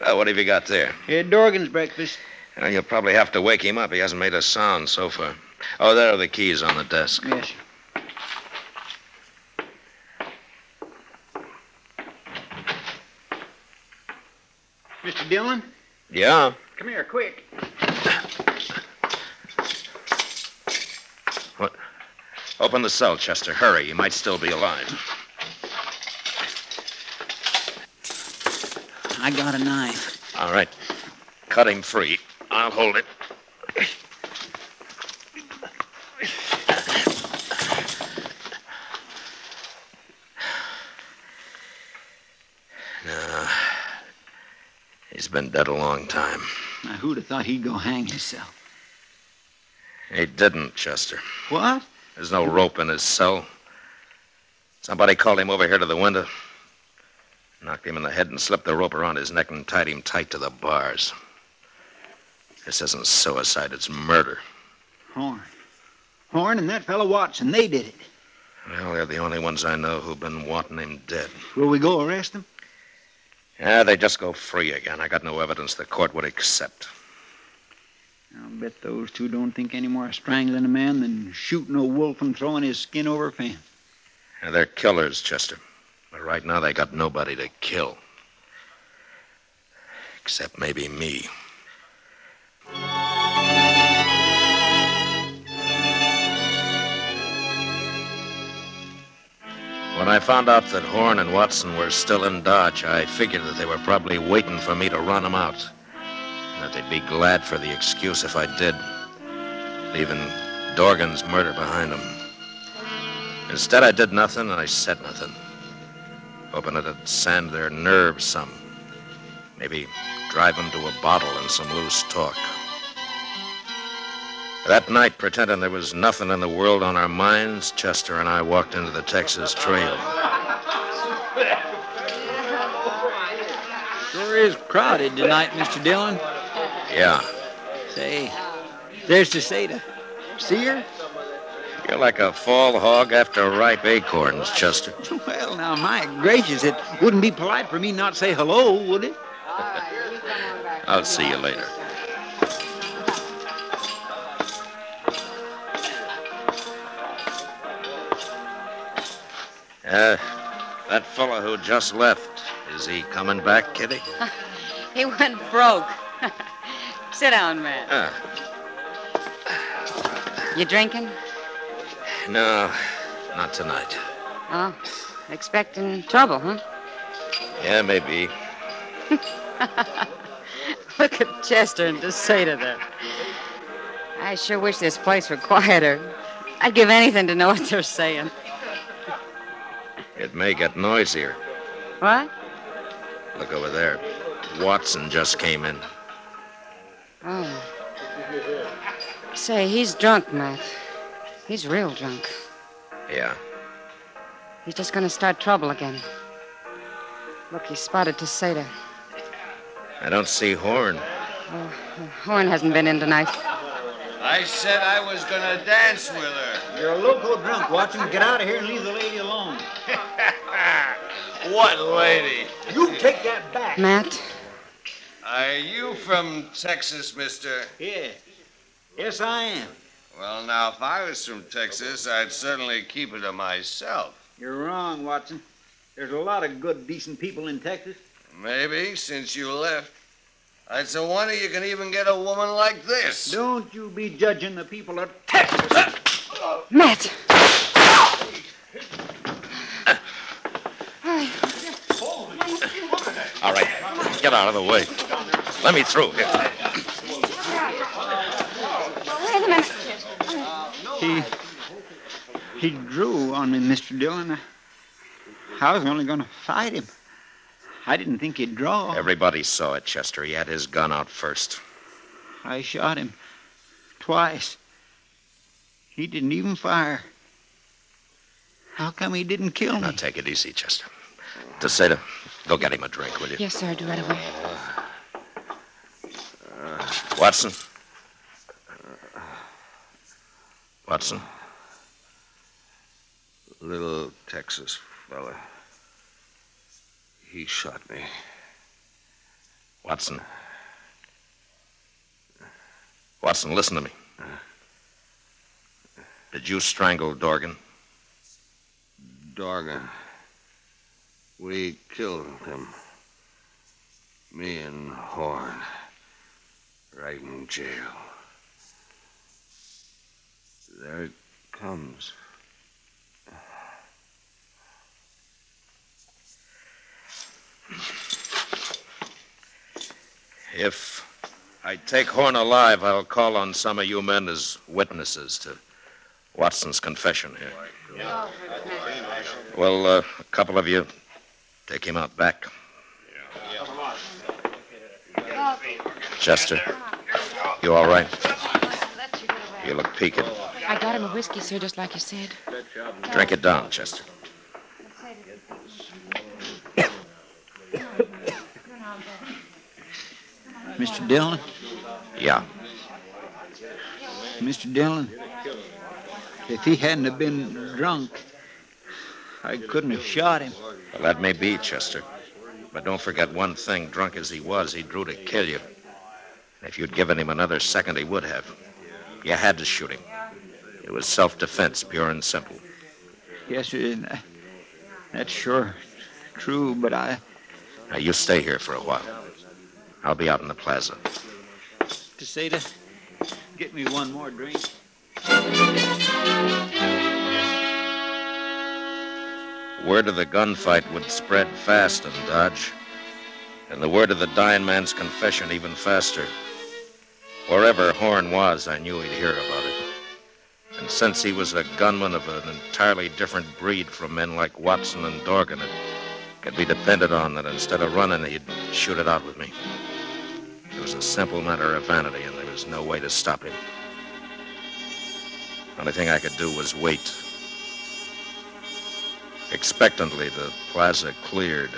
Well, what have you got there? Here, Dorgan's breakfast. Well, you'll probably have to wake him up. He hasn't made a sound so far. Oh, there are the keys on the desk. Yes. Mr. Dillon, Yeah? come here, quick. What? Open the cell, Chester. Hurry. He might still be alive. I got a knife. All right. Cut him free. I'll hold it. Been dead a long time. Now, who'd have thought he'd go hang himself? He didn't, Chester. What? There's no rope in his cell. Somebody called him over here to the window, knocked him in the head, and slipped the rope around his neck and tied him tight to the bars. This isn't suicide, it's murder. Horn. Horn and that fellow Watson, they did it. Well, they're the only ones I know who've been wanting him dead. Will we go arrest them? Yeah, they just go free again. I got no evidence the court would accept. I'll bet those two don't think any more of strangling a man than shooting a wolf and throwing his skin over a fence. Yeah, they're killers, Chester. But right now they got nobody to kill. Except maybe me. When I found out that Horn and Watson were still in Dodge, I figured that they were probably waiting for me to run them out. And that they'd be glad for the excuse if I did, leaving Dorgan's murder behind them. Instead, I did nothing and I said nothing, hoping it'd sand their nerves some. Maybe drive them to a bottle and some loose talk. That night, pretending there was nothing in the world on our minds, Chester and I walked into the Texas Trail. Sure is crowded tonight, Mr. Dillon. Yeah, Say, there's Tacetta. See her? you're like a fall hog after ripe acorns, Chester. Well, now, my gracious, it wouldn't be polite for me not to say hello, would it? I'll see you later. Uh, that fellow who just left, is he coming back, Kitty? He went broke. Sit down, man. Ah, You drinking? no, not tonight. Oh, expecting trouble, huh? Yeah, maybe. Look at Chester and Tacetta there. I sure wish this place were quieter. I'd give anything to know what they're saying. It may get noisier. What? Look over there. Watson just came in. Oh. Say, he's drunk, Matt. He's real drunk. Yeah. He's just gonna start trouble again. Look, he spotted Tacetta. I don't see Horn. Oh, Horn hasn't been in tonight. I said I was gonna dance with her. You're a local drunk, Watson. Get out of here and leave the lady alone. What lady? You take that back. Matt? Are you from Texas, mister? Yeah. Yes, I am. Well, now, if I was from Texas, I'd certainly keep it to myself. You're wrong, Watson. There's a lot of good, decent people in Texas. Maybe, since you left. It's a wonder you can even get a woman like this. Don't you be judging the people of Texas. Matt! All right, get out of the way. Let me through here. Wait a minute. He. He drew on me, Mr. Dillon. I was only going to fight him. I didn't think he'd draw. Everybody saw it, Chester. He had his gun out first. I shot him twice. He didn't even fire. How come he didn't kill me? Now take it easy, Chester. Tacetta, go get him a drink, will you? Yes, sir, I'll do right away. Uh, Watson. Watson. Little Texas fella. He shot me. Watson. Watson, listen to me. Did you strangle Dorgan? Dorgan. We killed him. Me and Horn. Right in jail. There it comes. If I take Horn alive, I'll call on some of you men as witnesses to Watson's confession here. Well, uh, a couple of you take him out back. Chester, you all right? You look peaked. I got him a whiskey, sir, just like you said. Drink it down, Chester. Mr. Dillon? Yeah. Mr. Dillon, if he hadn't have been drunk, I couldn't have shot him. Well, that may be, Chester. But don't forget one thing. Drunk as he was, he drew to kill you. And If you'd given him another second, he would have. You had to shoot him. It was self defense, pure and simple. Yes, sir. That's sure true, but I. Now, you stay here for a while. I'll be out in the plaza. Tacetta, get me one more drink. Word of the gunfight would spread fast in Dodge, and the word of the dying man's confession even faster. Wherever Horn was, I knew he'd hear about it. And since he was a gunman of an entirely different breed from men like Watson and Dorgan, it could be depended on that instead of running, he'd shoot it out with me. It was a simple matter of vanity, and there was no way to stop him. The only thing I could do was wait. Expectantly, the plaza cleared.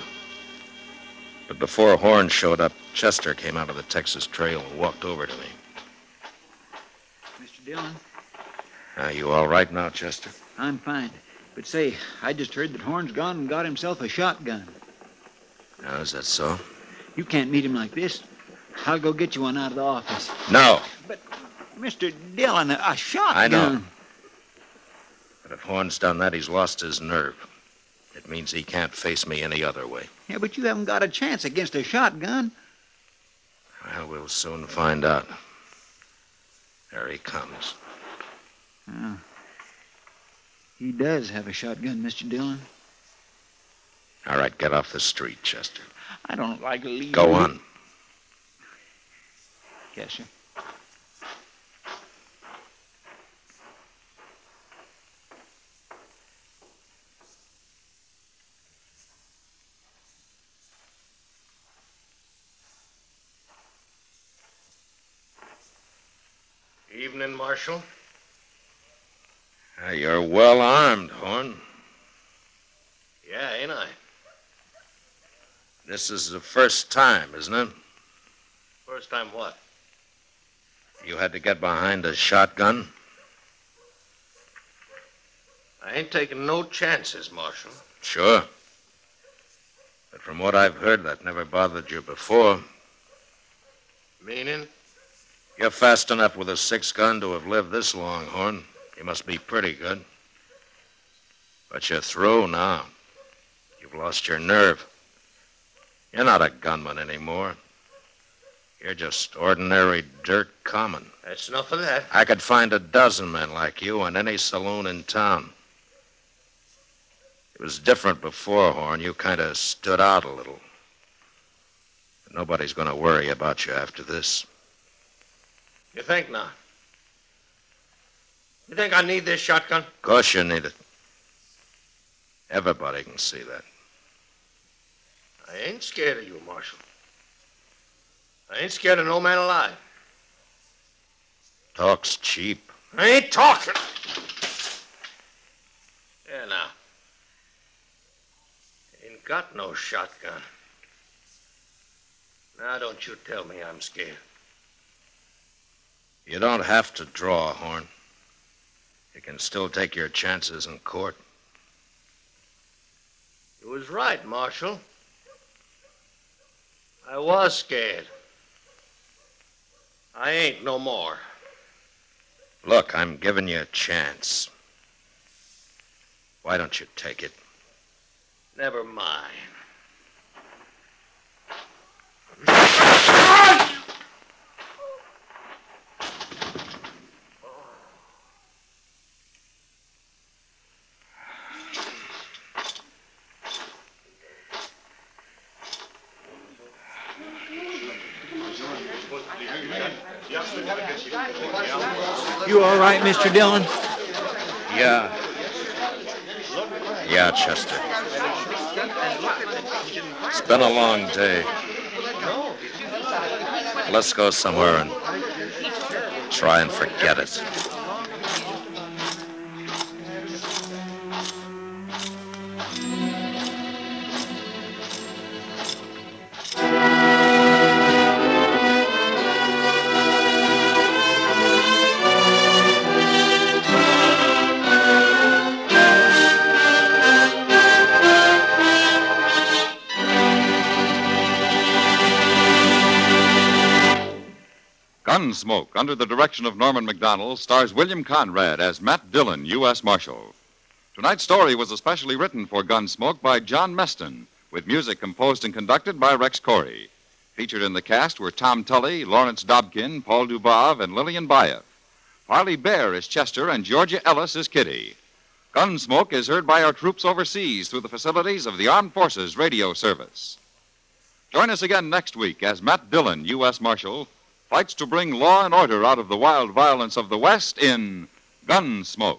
But before Horn showed up, Chester came out of the Texas Trail and walked over to me. Mr. Dillon, Are you all right now, Chester? I'm fine. But say, I just heard that Horn's gone and got himself a shotgun. Now, is that so? You can't meet him like this. I'll go get you one out of the office. No. But, Mr. Dillon, a, shotgun. I know. But if Horn's done that, he's lost his nerve. It means he can't face me any other way. Yeah, but you haven't got a chance against a shotgun. Well, we'll soon find out. There he comes. Oh. He does have a shotgun, Mr. Dillon. All right, get off the street, Chester. I don't like to leave. Go you- on. Yes, sir. Evening, Marshal. Uh, you're well armed, Horn. Yeah, ain't I? This is the first time, isn't it? First time what? You had to get behind a shotgun? I ain't taking no chances, Marshal. Sure. But from what I've heard, that never bothered you before. Meaning? You're fast enough with a six gun to have lived this long, Horn. You must be pretty good. But you're through now. You've lost your nerve. You're not a gunman anymore. You're just ordinary dirt common. That's enough of that. I could find a dozen men like you in any saloon in town. It was different before, Horn. You kind of stood out a little. But nobody's going to worry about you after this. You think not? You think I need this shotgun? Of course you need it. Everybody can see that. I ain't scared of you, Marshal. I ain't scared of no man alive. Talk's cheap. I ain't talking. Yeah, now. Ain't got no shotgun. Now, don't you tell me I'm scared. You don't have to draw, a Horn. You can still take your chances in court. You was right, Marshal. I was scared. I ain't no more. Look, I'm giving you a chance. Why don't you take it? Never mind. You all right, Mr. Dillon? Yeah. Yeah, Chester. It's been a long day. Let's go somewhere and try and forget it. Gunsmoke, under the direction of Norman Macdonnell, stars William Conrad as Matt Dillon, U.S. Marshal. Tonight's story was especially written for Gunsmoke by John Meston, with music composed and conducted by Rex Koury. Featured in the cast were Tom Tully, Lawrence Dobkin, Paul Dubov, and Lillian Buyeff. Parley Baer is Chester, and Georgia Ellis is Kitty. Gunsmoke is heard by our troops overseas through the facilities of the Armed Forces Radio Service. Join us again next week as Matt Dillon, U.S. Marshal, fights to bring law and order out of the wild violence of the West in Gunsmoke.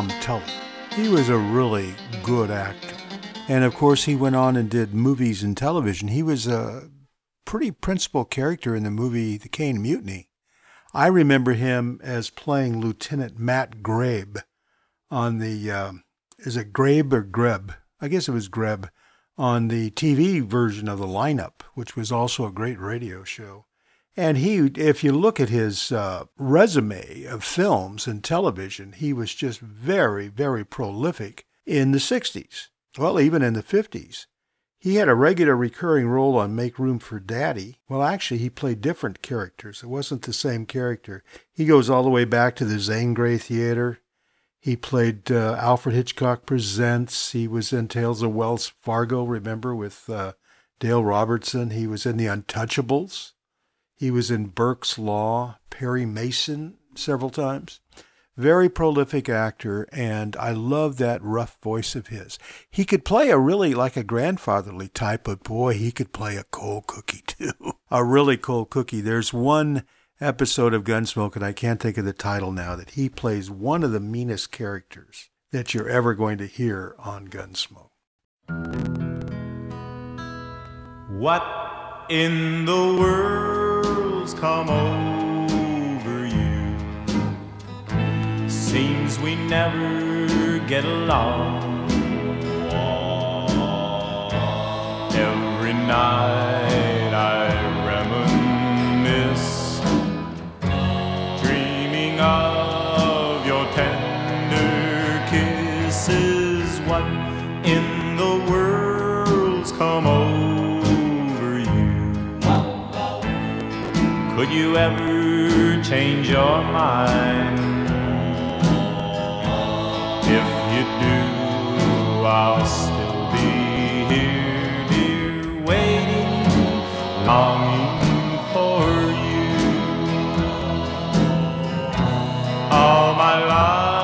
Tom Tully. He was a really good actor. And of course, he went on and did movies and television. He was a pretty principal character in the movie The Caine Mutiny. I remember him as playing Lieutenant Matt Grabe on the, um, is it Grabe or Greb? I guess it was Greb on the TV version of the lineup, which was also a great radio show. And he, if you look at his uh, resume of films and television, he was just very, very prolific in the 60s. Well, even in the 50s. He had a regular recurring role on Make Room for Daddy. Well, actually, he played different characters. It wasn't the same character. He goes all the way back to the Zane Grey Theater. He played uh, Alfred Hitchcock Presents. He was in Tales of Wells Fargo, remember, with uh, Dale Robertson. He was in The Untouchables. He was in Burke's Law, Perry Mason several times. Very prolific actor, and I love that rough voice of his. He could play a really like a grandfatherly type, but boy, he could play a cold cookie too. a really cold cookie. There's one episode of Gunsmoke, and I can't think of the title now, that he plays one of the meanest characters that you're ever going to hear on Gunsmoke. What in the world's come over you? Seems we never get along. Every night Could you ever change your mind? If you do, I'll still be here, dear, waiting, longing for you. All my life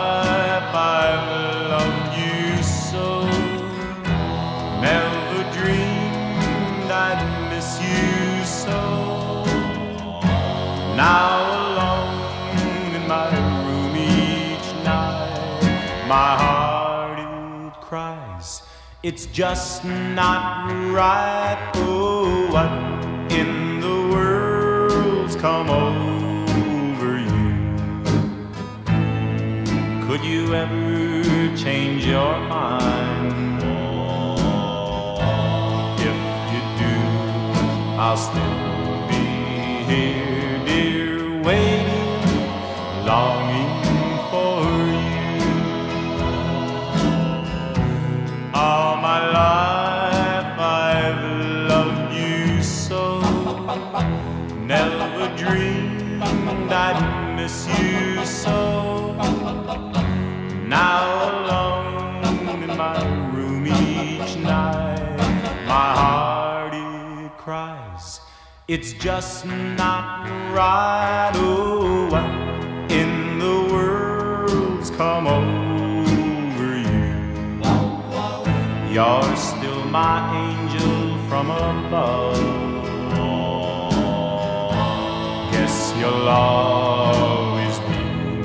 It's just not right. Oh, what in the world's come over you? Could you ever change your mind? If you do, I'll still be here, dear, waiting, longing miss you so. Now alone in my room each night, my heart it cries. It's just not right. Oh, what in the world's come over you? You're still my angel from above. You'll always be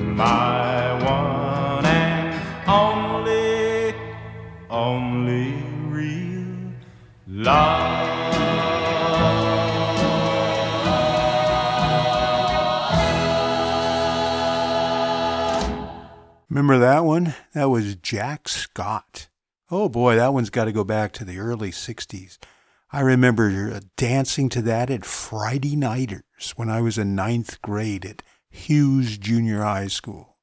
my one and only, only real Remember that one? That was Jack Scott. Oh boy, that one's got to go back to the early 60s. I remember dancing to that at Friday Nighters when I was in ninth grade at Hughes Junior High School.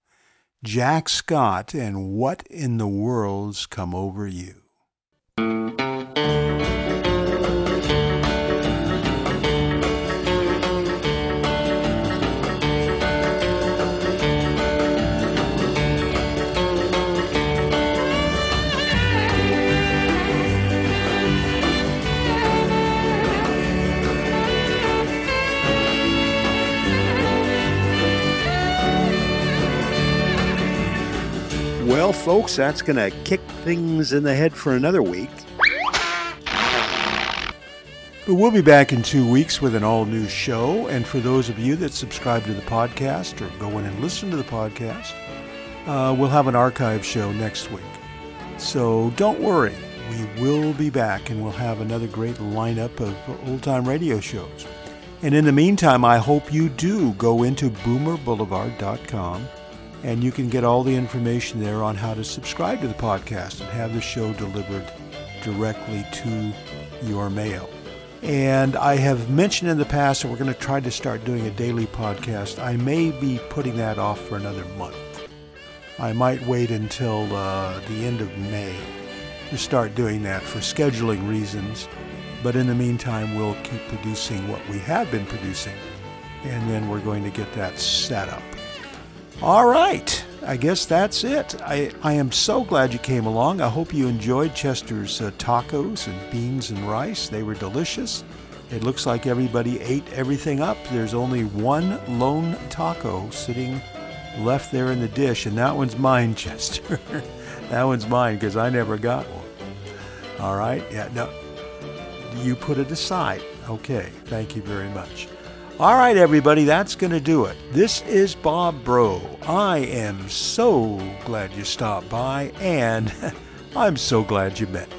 Jack Scott and What in the World's Come Over You? Well, folks, that's going to kick things in the head for another week. But we'll be back in two weeks with an all new show. And for those of you that subscribe to the podcast or go in and listen to the podcast, uh, we'll have an archive show next week. So don't worry, we will be back and we'll have another great lineup of old time radio shows. And in the meantime, I hope you do go into boomerboulevard.com and you can get all the information there on how to subscribe to the podcast and have the show delivered directly to your mail. And I have mentioned in the past that we're going to try to start doing a daily podcast. I may be putting that off for another month. I might wait until uh, the end of May to start doing that for scheduling reasons. But in the meantime, we'll keep producing what we have been producing. And then we're going to get that set up. All right. I guess that's it. I, I am so glad you came along. I hope you enjoyed Chester's uh, tacos and beans and rice. They were delicious. It looks like everybody ate everything up. There's only one lone taco sitting left there in the dish, and that one's mine, Chester. that one's mine because I never got one. All right? Yeah, no. You put it aside. Okay. Thank you very much. All right, everybody, that's going to do it. This is Bob Bro. I am so glad you stopped by, and I'm so glad you met me.